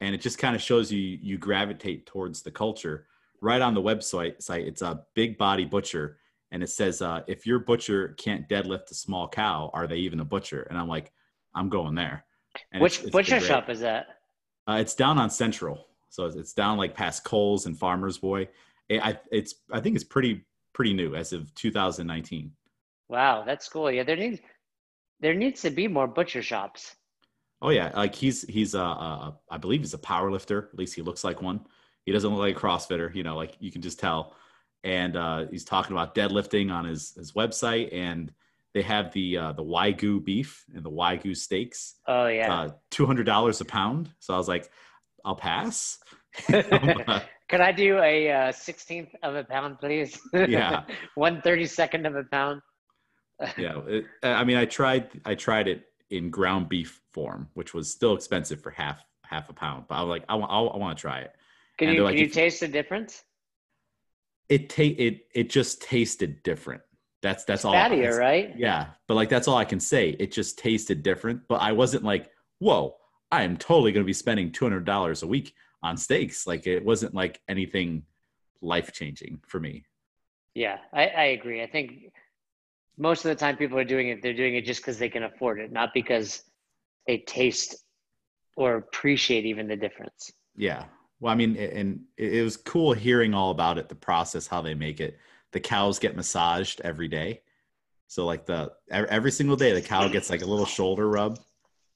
and it just kind of shows you you gravitate towards the culture. Right on the website site, it's a big body butcher, and it says uh, if your butcher can't deadlift a small cow, are they even a butcher? And I'm like, I'm going there. And Which it's- it's butcher shop is that? Uh, it's down on Central, so it's- it's down like past Coles and Farmers Boy. It, I it's I think it's pretty pretty new as of 2019. Wow, that's cool. Yeah, there needs there needs to be more butcher shops. Oh yeah, like he's he's uh, uh believe he's a power lifter. At least he looks like one. He doesn't look like a CrossFitter, you know, like you can just tell. And uh, he's talking about deadlifting on his his website, and they have the uh, the Wagyu beef and the Wagyu steaks, Oh yeah. uh, two hundred dollars a pound. So I was like, I'll pass. Can I do a uh, sixteenth of a pound, please? Yeah. One thirty second of a pound. yeah it, i mean i tried i tried it in ground beef form which was still expensive for half half a pound but i was like i want i want to try it Can And you like, can you taste the difference? it ta- it it just tasted different that's that's all Fattier, right? yeah but like that's all i can say it just tasted different but i wasn't like whoa i am totally going to be spending $200 a week on steaks like it wasn't like anything life changing for me Yeah, I, I agree. I think most of the time people are doing it, they're doing it just because they can afford it, not because they taste or appreciate even the difference. Yeah. Well, I mean, and it was cool hearing all about it, the process, how they make it. The cows get massaged every day. So like the every single day the cow gets like a little shoulder rub,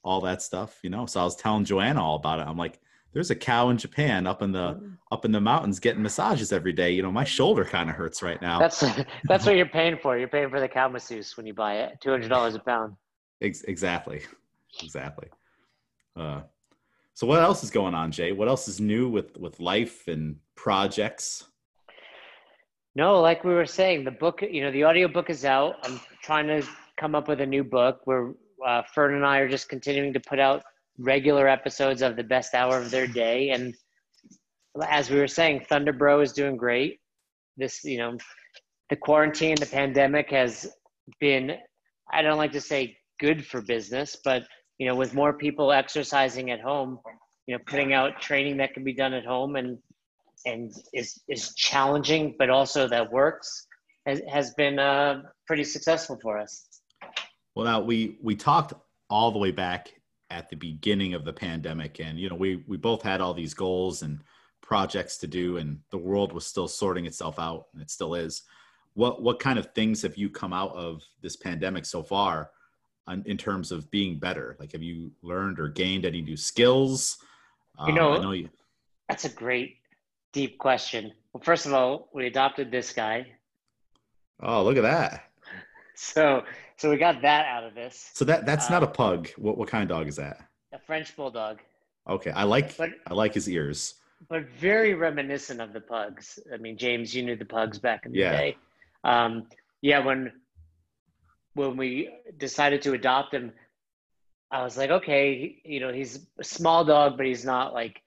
all that stuff, you know. So I was telling Joanna all about it. I'm like, there's a cow in Japan up in the up in the mountains getting massages every day. You know, my shoulder kind of hurts right now. That's that's what you're paying for. You're paying for the cow masseuse when you buy it, two hundred dollars a pound. Ex- exactly. Exactly. Uh so what else is going on, Jay? What else is new with with life and projects? No, like we were saying, the book, you know, the audio book is out. I'm trying to come up with a new book where uh, Fern and I are just continuing to put out regular episodes of the best hour of their day. And as we were saying, Thunderbro is doing great. This, you know, the quarantine, the pandemic has been, I don't like to say good for business, but, you know, with more people exercising at home, you know, putting out training that can be done at home and, and is, is challenging, but also that works has, has been uh, pretty successful for us. Well, now we, we talked all the way back at the beginning of the pandemic and, you know, we, we both had all these goals and projects to do and the world was still sorting itself out and it still is. What what kind of things have you come out of this pandemic so far on, in terms of being better? Like have you learned or gained any new skills? You know, um, I know you... that's a great deep question. Well first of all we adopted this guy. Oh look at that. So so we got that out of this. So that that's not a um, pug. What what kind of dog is that? A french bulldog. Okay i like but, i like his ears. but very reminiscent of the pugs. I mean, James, you knew the pugs back in the yeah. day. Um, yeah, when when we decided to adopt him, I was like, okay, you know, he's a small dog, but he's not like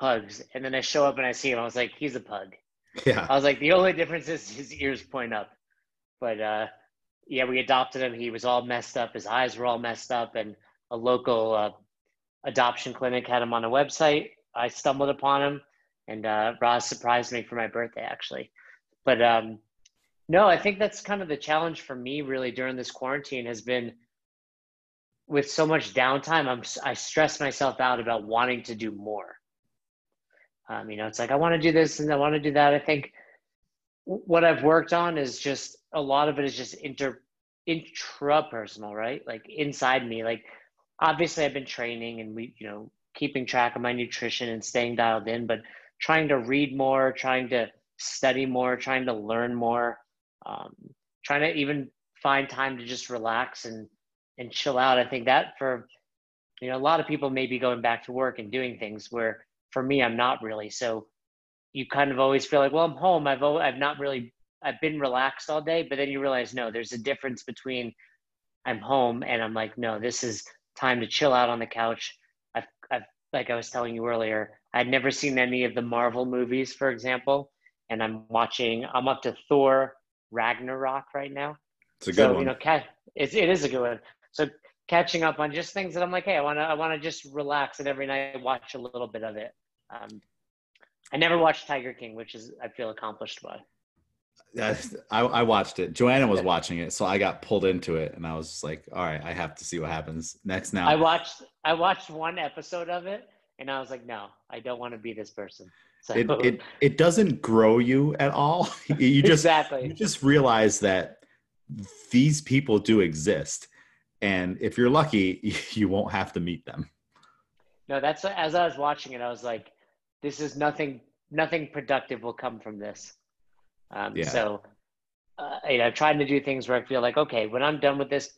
pugs. And then I show up and I see him. I was like, he's a pug. Yeah. I was like, the only difference is his ears point up. But uh, yeah, we adopted him. He was all messed up. His eyes were all messed up, and a local uh, adoption clinic had him on a website. I stumbled upon him, and uh, Roz surprised me for my birthday actually. But um, no, I think that's kind of the challenge for me really during this quarantine has been with so much downtime. I'm I stress myself out about wanting to do more. Um, you know, it's like I want to do this and I want to do that. I think what I've worked on is just a lot of it is just inter intrapersonal, right? Like inside me. Like obviously I've been training and we, you know, keeping track of my nutrition and staying dialed in, but trying to read more, trying to study more, trying to learn more, um, trying to even find time to just relax and and chill out. I think that for you know a lot of people may be going back to work and doing things where for me I'm not really. So you kind of always feel like, well, I'm home. I've I've not really I've been relaxed all day, but then you realize no, there's a difference between I'm home and I'm like, no, this is time to chill out on the couch, I've I've like I was telling you earlier, I'd never seen any of the Marvel movies, for example, and I'm watching. I'm up to Thor Ragnarok right now. It's a good so, one. You know, it's, it is a good one. So catching up on just things that I'm like, hey, I want to, I want to just relax and every night watch a little bit of it. Um, I never watched Tiger King, which is I feel accomplished by. I, I watched it. Joanna was watching it, so I got pulled into it, and I was just like, "All right, I have to see what happens next." Now, I watched I watched one episode of it, and I was like, "No, I don't want to be this person." So it it, it doesn't grow you at all. You just exactly you just realize that these people do exist, and if you're lucky, you won't have to meet them. No, that's as I was watching it, I was like, "This is nothing. Nothing productive will come from this." Um, yeah. So, uh, you know, trying to do things where I feel like, okay, when I'm done with this,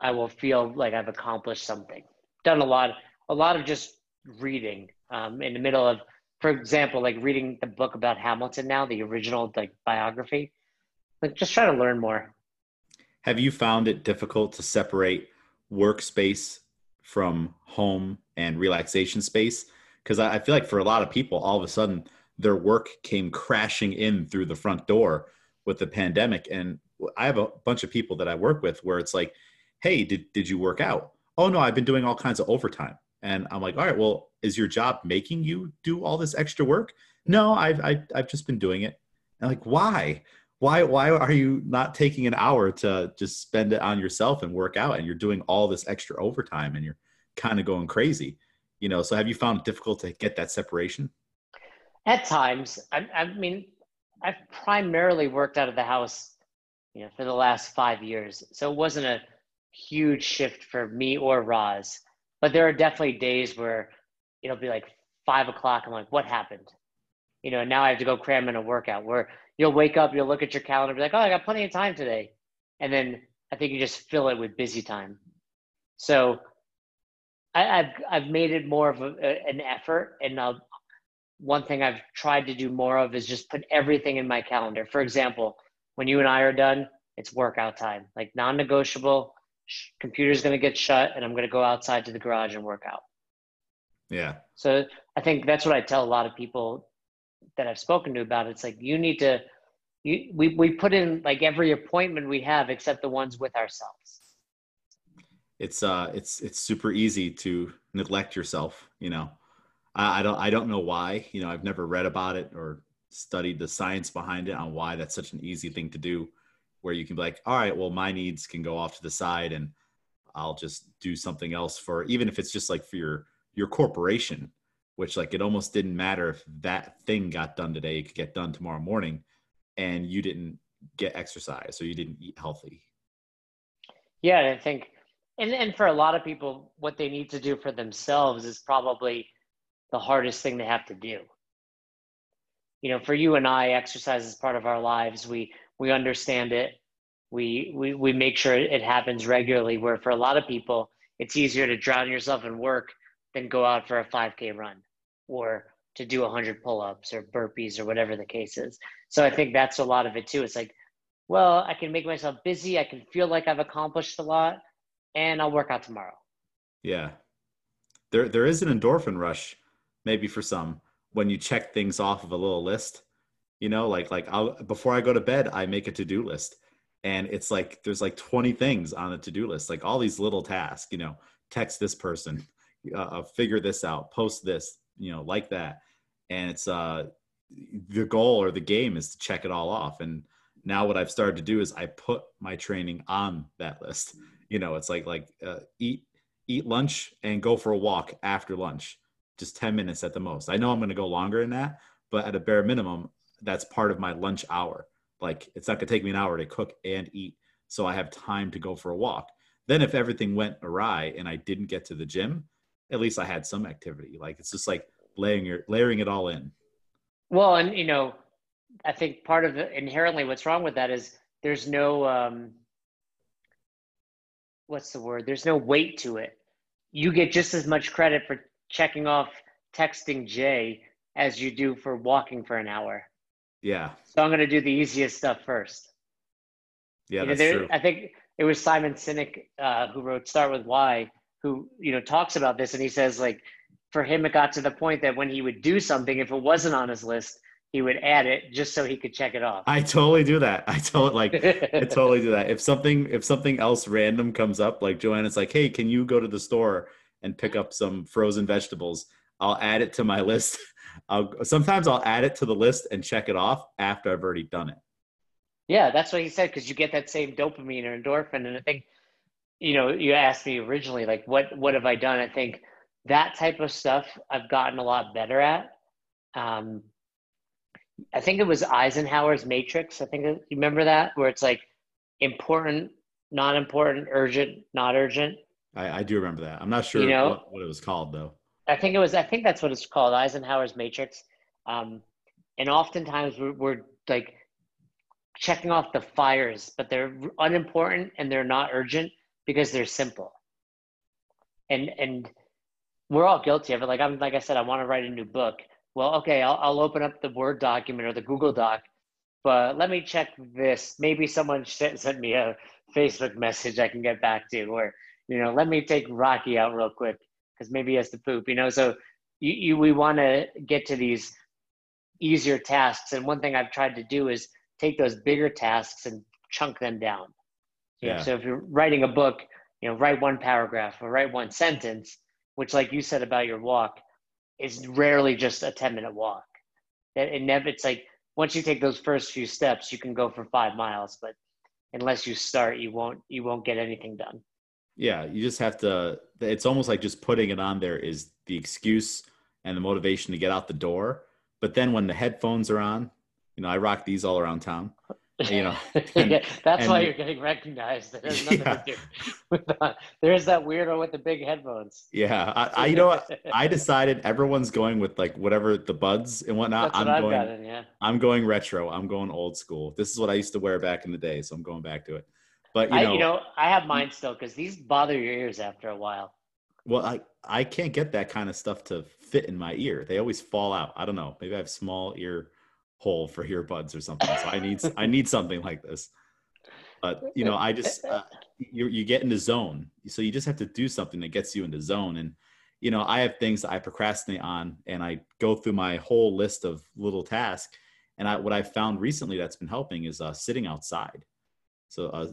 I will feel like I've accomplished something. Done a lot, a lot of just reading um, in the middle of, for example, like reading the book about Hamilton now, the original like biography. Like, just try to learn more. Have you found it difficult to separate workspace from home and relaxation space? Because I feel like for a lot of people, all of a sudden their work came crashing in through the front door with the pandemic. And I have a bunch of people that I work with where it's like, hey, did, did you work out? Oh, no, I've been doing all kinds of overtime. And I'm like, all right, well, is your job making you do all this extra work? No, I've, I, have i have just been doing it. And like, why? Why, why are you not taking an hour to just spend it on yourself and work out? And you're doing all this extra overtime and you're kind of going crazy, you know? So have you found it difficult to get that separation? At times, I, I mean, I've primarily worked out of the house, you know, for the last five years, so it wasn't a huge shift for me or Roz. But there are definitely days where it'll be like five o'clock. I'm like, what happened? You know, and now I have to go cram in a workout. Where you'll wake up, you'll look at your calendar, be like, oh, I got plenty of time today, and then I think you just fill it with busy time. So I, have I've made it more of a, an effort, and I'll one thing I've tried to do more of is just put everything in my calendar. For example, when you and I are done, it's workout time, like non negotiable. Computer's going to get shut, and I'm going to go outside to the garage and work out. Yeah. So I think that's what I tell a lot of people that I've spoken to about it, it's like you need to you, we, we put in like every appointment we have except the ones with ourselves. It's uh it's it's super easy to neglect yourself you know? I, I don't i don't know why you know i've never read about it or studied the science behind it on why that's such an easy thing to do where you can be like all right well my needs can go off to the side and i'll just do something else for even if it's just like for your your corporation which like it almost didn't matter if that thing got done today it could get done tomorrow morning and you didn't get exercise or you didn't eat healthy. Yeah and i think and and for a lot of people what they need to do for themselves is probably the hardest thing they have to do. You know for you and i exercise is part of our lives. We we understand it. We we, we make sure it happens regularly where for a lot of people it's easier to drown yourself in work than go out for a 5k run or to do 100 pull-ups or burpees or whatever the case is. So i think that's a lot of it too. It's like well i can make myself busy. I can feel like i've accomplished a lot and i'll work out tomorrow. Yeah. There there is an endorphin rush maybe for some when you check things off of a little list. You know like like i'll before i go to bed i make a to-do list and it's like there's like 20 things on the to-do list like all these little tasks you know text this person uh, uh figure this out post this you know like that. And it's uh the goal or the game is to check it all off. And now what i've started to do is i put my training on that list. You know it's like like uh, eat eat lunch and go for a walk after lunch just 10 minutes at the most. I know i'm going to go longer than that but at a bare minimum that's part of my lunch hour. Like it's not going to take me an hour to cook and eat so i have time to go for a walk. Then if everything went awry and i didn't get to the gym at least i had some activity like it's just like layering your layering it all in. Well, and you know, I think part of the, inherently what's wrong with that is there's no um, what's the word? There's no weight to it. You get just as much credit for checking off texting Jay as you do for walking for an hour. Yeah. So I'm going to do the easiest stuff first. Yeah, you know, that's there, true. I think it was Simon Sinek uh, who wrote "Start with Why," who you know talks about this, and he says like for him, it got to the point that when he would do something, if it wasn't on his list, he would add it just so he could check it off. I totally do that. I totally like I totally do that. If something if something else random comes up, like Joanna's like, hey, can you go to the store and pick up some frozen vegetables? I'll add it to my list. I'll sometimes I'll add it to the list and check it off after I've already done it. Yeah, that's what he said because you get that same dopamine or endorphin. And I think, you know, you asked me originally, like, what what have I done? I think that type of stuff I've gotten a lot better at. Um, I think it was Eisenhower's Matrix. I think you remember that, where it's like important, not important, urgent, not urgent. I, I do remember that. I'm not sure you know, what, what, it was called though. I think it was. I think that's what it's called, Eisenhower's Matrix. Um, and oftentimes we're, we're like checking off the fires, but they're unimportant and they're not urgent because they're simple. And and we're all guilty of it. Like I'm, like I said, I want to write a new book. Well, okay, I'll, I'll open up the Word document or the Google Doc, but let me check this. Maybe someone sent me a Facebook message I can get back to, or you know, let me take Rocky out real quick because maybe he has to poop. You know, so you, you we want to get to these easier tasks, and one thing I've tried to do is take those bigger tasks and chunk them down. Yeah. so if you're writing a book, you know, write one paragraph or write one sentence which, like you said about your walk, is rarely just a 10 minute walk. It, it never, it's like once you take those first few steps, you can go for five miles, but unless you start, you won't, you won't get anything done. Yeah. You just have to, it's almost like just putting it on there is the excuse and the motivation to get out the door. But then when the headphones are on, you know, I rock these all around town you know and, yeah, that's and, why you're getting recognized. It has nothing yeah. to do with uh, there's that weirdo with the big headphones. Yeah I, I, you know i decided everyone's going with like whatever the buds and whatnot. That's i'm what going gotten, yeah. i'm going retro. I'm going old school. This is what i used to wear back in the day so i'm going back to it. But you know I, you know i have mine still because these bother your ears after a while. Well i i can't get that kind of stuff to fit in my ear. They always fall out. I don't know. Maybe i have small ear hole for earbuds or something. So I need I need something like this. But you know, I just uh, you you get in the zone. So you just have to do something that gets you into zone. And you know, I have things I procrastinate on and I go through my whole list of little tasks. And I, what I found recently that's been helping is uh, sitting outside. So uh,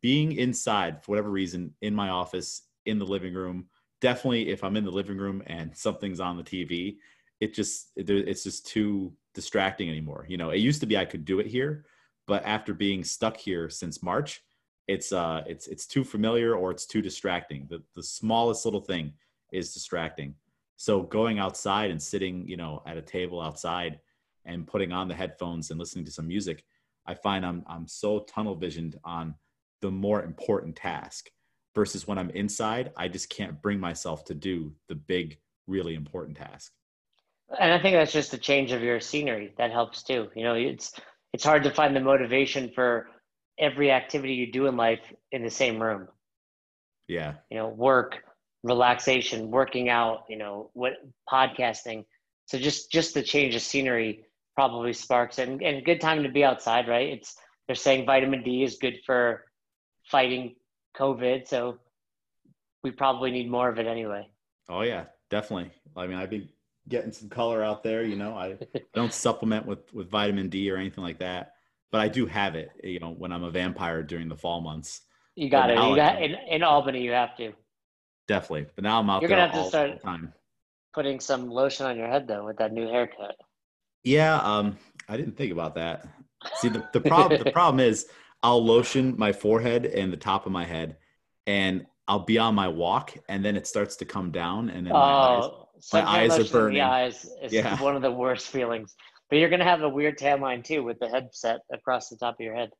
being inside for whatever reason in my office, in the living room, definitely if I'm in the living room and something's on the TV, it just it's just too distracting anymore. You know, it used to be I could do it here, but after being stuck here since March, it's uh it's it's too familiar or it's too distracting. The the smallest little thing is distracting. So going outside and sitting, you know, at a table outside and putting on the headphones and listening to some music, I find I'm I'm so tunnel visioned on the more important task versus when I'm inside, I just can't bring myself to do the big, really important task. And I think that's just a change of your scenery that helps too. You know, it's it's hard to find the motivation for every activity you do in life in the same room. Yeah. You know, work, relaxation, working out, you know, what podcasting. So just just the change of scenery probably sparks and and good time to be outside, right? It's they're saying vitamin D is good for fighting COVID, so we probably need more of it anyway. Oh yeah, definitely. I mean, I've been getting some color out there. You know, I don't supplement with with vitamin D or anything like that, but I do have it. You know, when I'm a vampire during the fall months. You got it. You got in, in Albany. You have to. Definitely, but now I'm out You're there gonna have to start time. Putting some lotion on your head though with that new haircut. Yeah, um, I didn't think about that. See, the, the problem the problem is I'll lotion my forehead and the top of my head, and I'll be on my walk, and then it starts to come down, and then my oh, eyes, my eyes are burning. The eyes is yeah. one of the worst feelings. But you're gonna have a weird tan line too with the headset across the top of your head.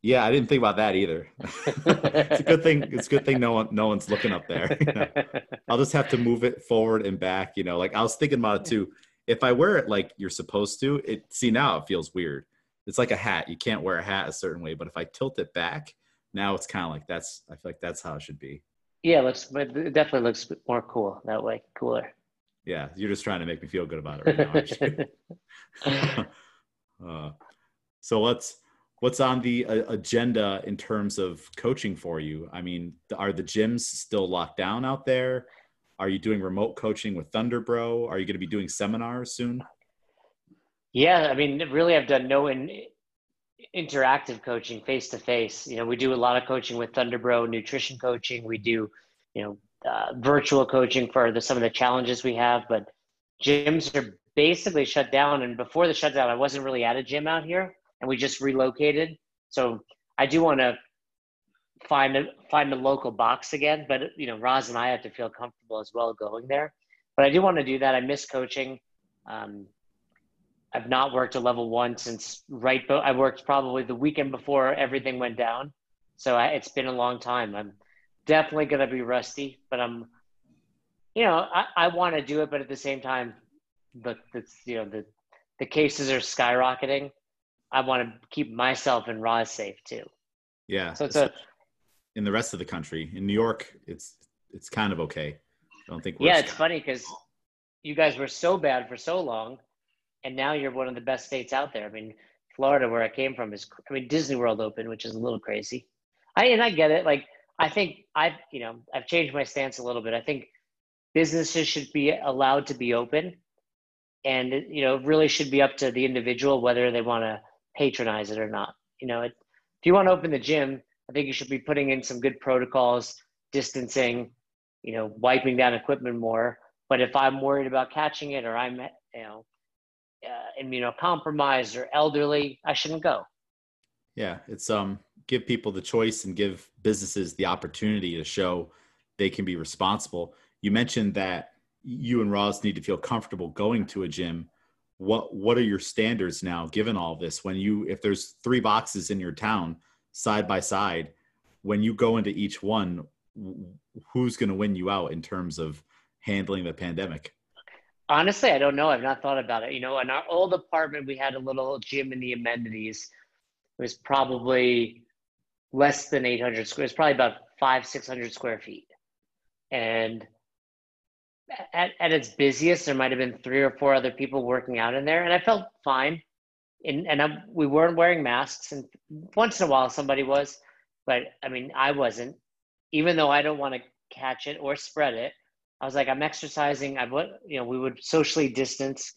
Yeah, I didn't think about that either. it's a good thing. It's a good thing no one, no one's looking up there. You know? I'll just have to move it forward and back. You know, like I was thinking about it too. If I wear it like you're supposed to, it see now it feels weird it's like a hat. You can't wear a hat a certain way, but if I tilt it back, now it's kind of like that's. I feel like that's how it should be. Yeah, it looks. It definitely looks more cool that way. Cooler. Yeah, you're just trying to make me feel good about it right now. uh, so what's what's on the uh, agenda in terms of coaching for you? I mean, are the gyms still locked down out there? Are you doing remote coaching with Thunderbro? Are you going to be doing seminars soon? Yeah, I mean, really, I've done no in, interactive coaching face to face. You know, we do a lot of coaching with Thunderbro, nutrition coaching. We do, you know, uh, virtual coaching for the, some of the challenges we have. But gyms are basically shut down. And before the shutdown, I wasn't really at a gym out here, and we just relocated. So I do want to find a find a local box again. But you know, Roz and I have to feel comfortable as well going there. But I do want to do that. I miss coaching. Um, I've not worked a level one since right. But I worked probably the weekend before everything went down, so I, it's been a long time. I'm definitely gonna be rusty, but I'm, you know, I, I want to do it, but at the same time, but it's you know the the cases are skyrocketing. I want to keep myself and Roz safe too. Yeah. So it's a in the rest of the country. In New York, it's it's kind of okay. I don't think. yeah, it's funny because you guys were so bad for so long and now you're one of the best states out there. I mean, Florida, where I came from, is I mean Disney World open, which is a little crazy. I and I get it. Like I think I've you know I've changed my stance a little bit. I think businesses should be allowed to be open, and you know really should be up to the individual whether they want to patronize it or not. You know, it, if you want to open the gym, I think you should be putting in some good protocols, distancing, you know, wiping down equipment more. But if I'm worried about catching it or I'm you know uh, immunocompromised or elderly, I shouldn't go. Yeah, it's um give people the choice and give businesses the opportunity to show they can be responsible. You mentioned that you and Roz need to feel comfortable going to a gym. What what are your standards now given all this? When you if there's three boxes in your town side by side, when you go into each one, who's going to win you out in terms of handling the pandemic? Honestly, I don't know. I've not thought about it. You know, in our old apartment, we had a little gym in the amenities. It was probably less than 800 square. It's probably about five, 600 square feet. And at, at its busiest, there might have been three or four other people working out in there. And I felt fine. And, and I, we weren't wearing masks. And once in a while, somebody was. But I mean, I wasn't. Even though I don't want to catch it or spread it, I was like, I'm exercising. I would, you know, we would socially distance,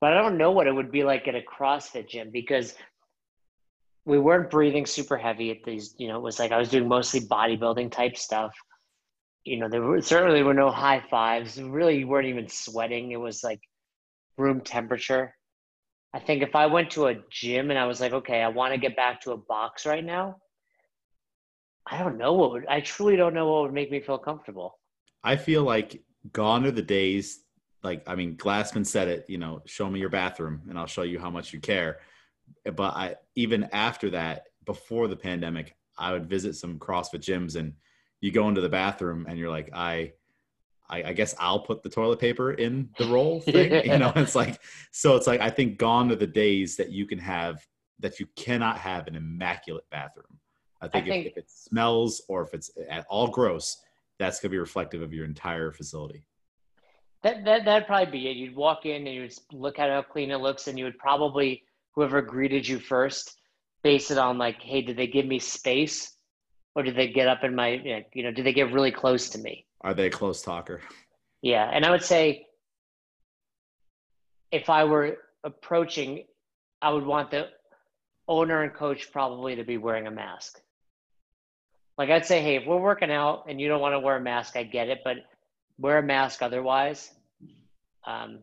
but I don't know what it would be like at a CrossFit gym because we weren't breathing super heavy at these. You know, it was like I was doing mostly bodybuilding type stuff. You know, there were certainly were no high fives. Really, weren't even sweating. It was like room temperature. I think if I went to a gym and I was like, okay, I want to get back to a box right now, I don't know what would, I truly don't know what would make me feel comfortable. I feel like gone are the days, like, I mean, Glassman said it, you know, show me your bathroom and I'll show you how much you care. But I, even after that, before the pandemic, I would visit some CrossFit gyms and you go into the bathroom and you're like, I, I, I, guess I'll put the toilet paper in the roll thing. yeah. You know, it's like so. It's like I think gone are the days that you can have that you cannot have an immaculate bathroom. I think, I think if, if, it smells or if it's at all gross, that's going to be reflective of your entire facility. That that that'd probably be it. You'd walk in and you would look at how clean it looks, and you would probably whoever greeted you first base it on like, hey, did they give me space, or did they get up in my you know, did they get really close to me? Are they a close talker? Yeah, and I would say if I were approaching, I would want the owner and coach probably to be wearing a mask. Like I'd say, hey, if we're working out and you don't want to wear a mask, I get it, but wear a mask otherwise. Um,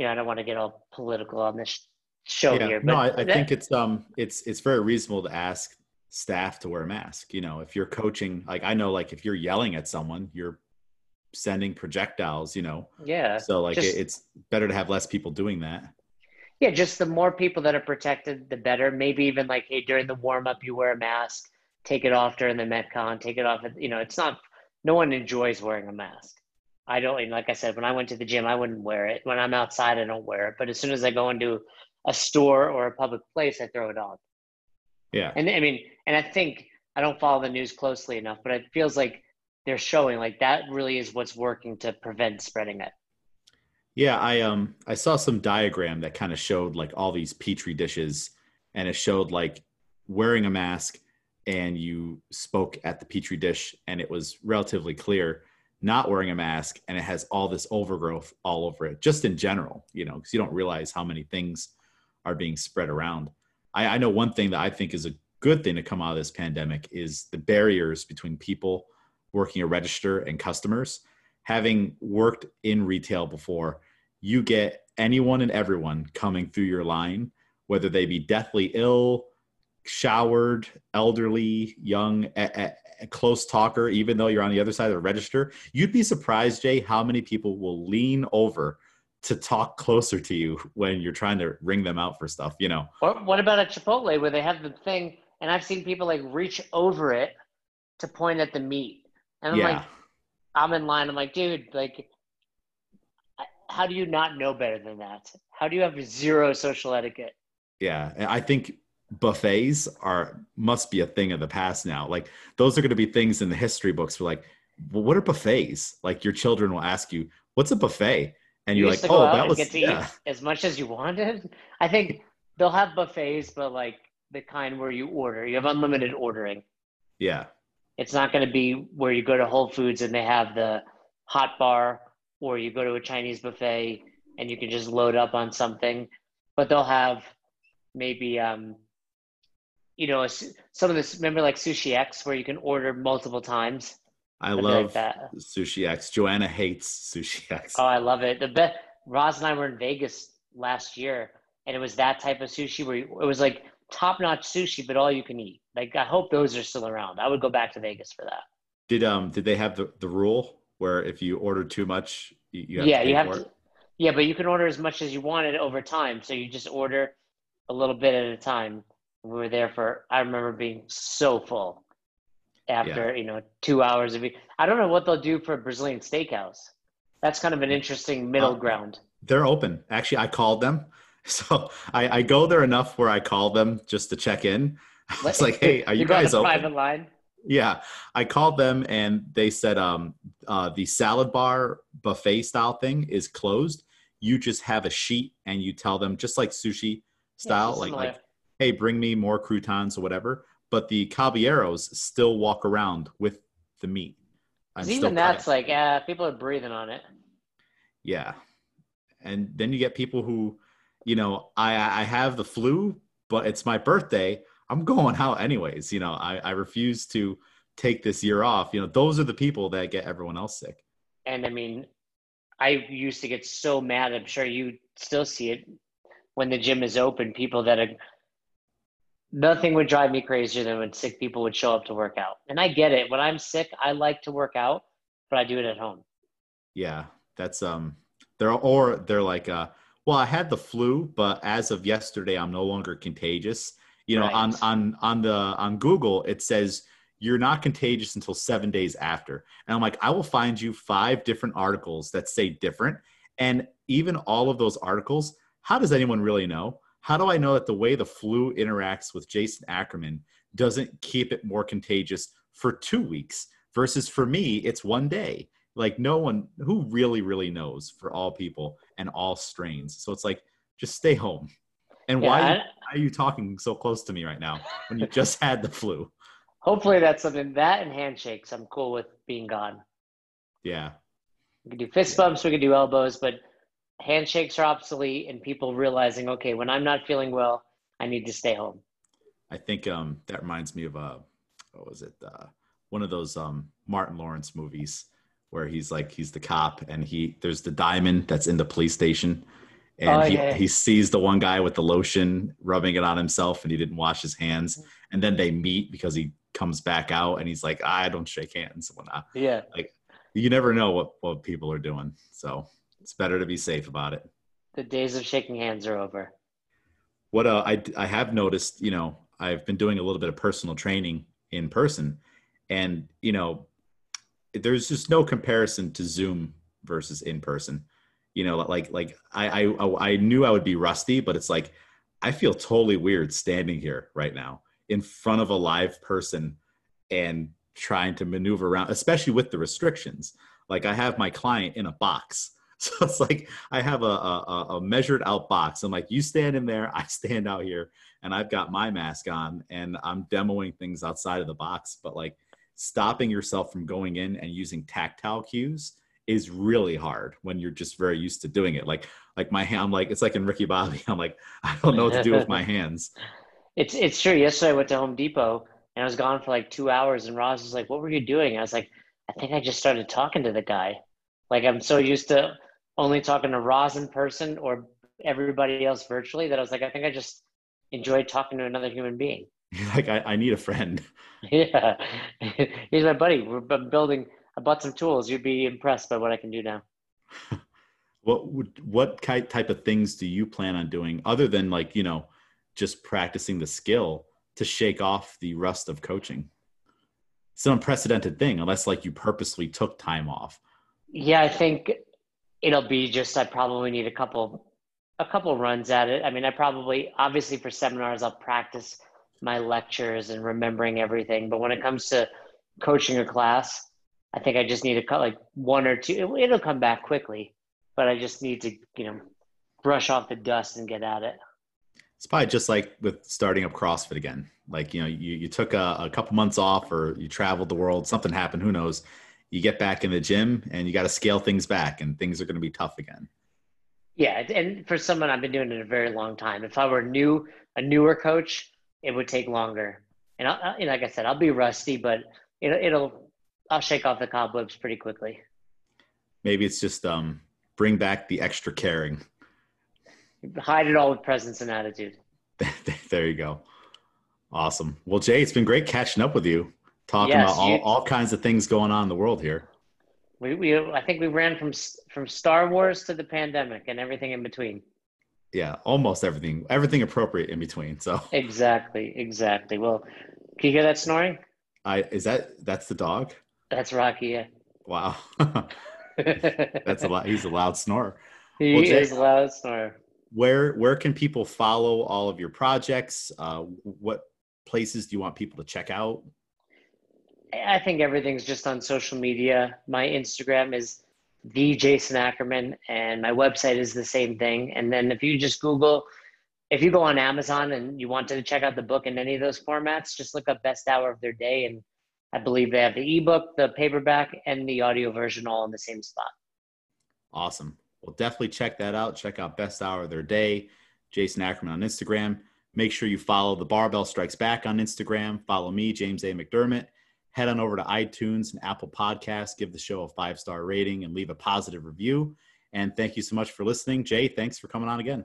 you know, I don't want to get all political on this show yeah, here. no, I, I think it's um, it's it's very reasonable to ask staff to wear a mask. You know, if you're coaching, like I know, like if you're yelling at someone, you're sending projectiles. You know, yeah. So like, just, it's better to have less people doing that. Yeah, just the more people that are protected, the better. Maybe even like, hey, during the warm up, you wear a mask take it off during the metcon take it off you know it's not no one enjoys wearing a mask i don't like i said when i went to the gym i wouldn't wear it when i'm outside i don't wear it but as soon as i go into a store or a public place i throw it on yeah. And i mean and i think i don't follow the news closely enough but it feels like they're showing like that really is what's working to prevent spreading it. Yeah i um i saw some diagram that kind of showed like all these petri dishes and it showed like wearing a mask and you spoke at the petri dish and it was relatively clear not wearing a mask and it has all this overgrowth all over it just in general you know because you don't realize how many things are being spread around. I, I know one thing that i think is a good thing to come out of this pandemic is the barriers between people working a register and customers. Having worked in retail before you get anyone and everyone coming through your line whether they be deathly ill showered, elderly, young, a, a, close talker, even though you're on the other side of the register, you'd be surprised, Jay, how many people will lean over to talk closer to you when you're trying to ring them out for stuff, you know? Or what about at Chipotle where they have the thing and I've seen people like reach over it to point at the meat. And I'm yeah. like, I'm in line. I'm like, dude, like, how do you not know better than that? How do you have zero social etiquette? Yeah, I think buffets are must be a thing of the past now. Like those are going to be things in the history books for like, well, what are buffets? Like your children will ask you, "What's a buffet?" And you are like, "Oh, that was get to yeah. eat as much as you wanted." I think they'll have buffets, but like the kind where you order, you have unlimited ordering. Yeah, it's not going to be where you go to Whole Foods and they have the hot bar, or you go to a Chinese buffet and you can just load up on something. But they'll have maybe um, you know, some of this, remember like Sushi X where you can order multiple times? I love like. Sushi X. Joanna hates Sushi X. Oh, I love it. The best, Roz and I were in Vegas last year and it was that type of sushi where you, it was like top notch sushi, but all you can eat. Like, I hope those are still around. I would go back to Vegas for that. Did, um, did they have the, the rule where if you order too much, you, have yeah, you have to, yeah, but you can order as much as you wanted over time. So you just order a little bit at a time we were there for i remember being so full after yeah. you know two hours of i don't know what they'll do for a brazilian steakhouse. That's kind of an interesting middle uh, ground. they're open. Actually i called them. So I, I go there enough where i call them just to check in. It's like hey are you, you guys open? private line? Yeah. I called them and they said um uh the salad bar buffet style thing is closed. You just have a sheet and you tell them just like sushi style yeah, like like hey, bring me more croutons or whatever. But the caballeros still walk around with the meat. Even that's like, yeah, people are breathing on it. yeah. And then you get people who, you know, I I have the flu, but it's my birthday. I'm going out anyways. You know, I, I refuse to take this year off. You know, those are the people that get everyone else sick. And I mean, I used to get so mad. I'm sure you still see it when the gym is open. People that are nothing would drive me crazier than when sick people would show up to work out. And I get it. When I'm sick, I like to work out, but I do it at home. Yeah, that's um they're or they're like uh well, I had the flu, but as of yesterday I'm no longer contagious. You know, Right. on on on the on Google it says you're not contagious until 7 days after. And I'm like I will find you five different articles that say different and even all of those articles, how does anyone really know? How do I know that the way the flu interacts with Jason Ackerman doesn't keep it more contagious for 2 weeks versus for me it's one day? like no one who really really knows for all people and all strains so it's like just stay home and Yeah, why, I- why are you talking so close to me right now when you just had the flu hopefully that's something that and handshakes. I'm cool with being gone. yeah We can do fist bumps, we can do elbows, but handshakes are obsolete and people realizing, okay, when I'm not feeling well, I need to stay home. i think um that reminds me of uh what was it uh one of those um martin lawrence movies where he's like he's the cop and he there's the diamond that's in the police station and Oh, he, yeah. he sees the one guy with the lotion rubbing it on himself and he didn't wash his hands and then they meet because he comes back out and he's like i don't shake hands and whatnot Yeah. Like you never know what, what people are doing so it's better to be safe about it. The days of shaking hands are over. what uh, I, I have noticed you know i've been doing a little bit of personal training in person and you know there's just no comparison to zoom versus in person. You know like like I, I i knew i would be rusty but it's like i feel totally weird standing here right now in front of a live person and trying to maneuver around especially with the restrictions. Like i have my client in a box so it's like i have a, a, a measured out box i'm like you stand in there i stand out here and i've got my mask on and i'm demoing things outside of the box but like stopping yourself from going in and using tactile cues is really hard when you're just very used to doing it like like my hand I'm like it's like in ricky bobby i'm like i don't know what to do with my hands It's it's true. Yesterday I went to Home Depot and I was gone for like two hours and Ross was like, What were you doing? I was like, I think I just started talking to the guy. Like I'm so used to only talking to Ross in person or everybody else virtually that I was like, I think I just enjoyed talking to another human being. like I, I need a friend Yeah. He's my buddy. We're building I bought some tools. You'd be impressed by what I can do now. what would what type of things do you plan on doing other than like you know just practicing the skill to shake off the rust of coaching it's an unprecedented thing unless like you purposely took time off Yeah, I think it'll be just I probably need a couple a couple runs at it. I mean, I probably obviously for seminars I'll practice my lectures and remembering everything, but when it comes to coaching a class, I think I just need to cut like one or two. It, it'll come back quickly, but I just need to, you know, brush off the dust and get at it. it's probably just like with starting up crossfit again like you know you, you took a, a couple months off or you traveled the world something happened who knows you get back in the gym and you got to scale things back and things are going to be tough again Yeah, and for someone I've been doing it a very long time. If I were new, a newer coach, it would take longer. And I, know, like I said, I'll be rusty, but it'll, it'll, I'll shake off the cobwebs pretty quickly. maybe it's just um bring back the extra caring Hide it all with presence and attitude. there you go awesome well jay it's been great catching up with you talking Yes, about all, you- all kinds of things going on in the world here We, we, I think we ran from from Star Wars to the pandemic and everything in between. yeah almost everything everything appropriate in between so Exactly, exactly. Well, can you hear that snoring? i is that that's the dog That's Rocky. Yeah. wow that's a lot he's a loud snorer he Well, Jay- is a loud snorer. where where can people follow all of your projects uh what places do you want people to check out I think everything's just on social media. My Instagram is the Jason Ackerman, and my website is the same thing. And then if you just Google, if you go on Amazon and you wanted to check out the book in any of those formats, just look up Best Hour of Their Day, and I believe they have the ebook, the paperback, and the audio version all in the same spot. Awesome. Well, definitely check that out. Check out Best Hour of Their Day, Jason Ackerman on Instagram. Make sure you follow the Barbell Strikes Back on Instagram. Follow me, James A. McDermott. Head on over to iTunes and Apple Podcasts. Give the show a five star rating and leave a positive review. And thank you so much for listening. Jay, thanks for coming on again.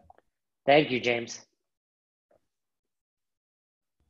Thank you, James.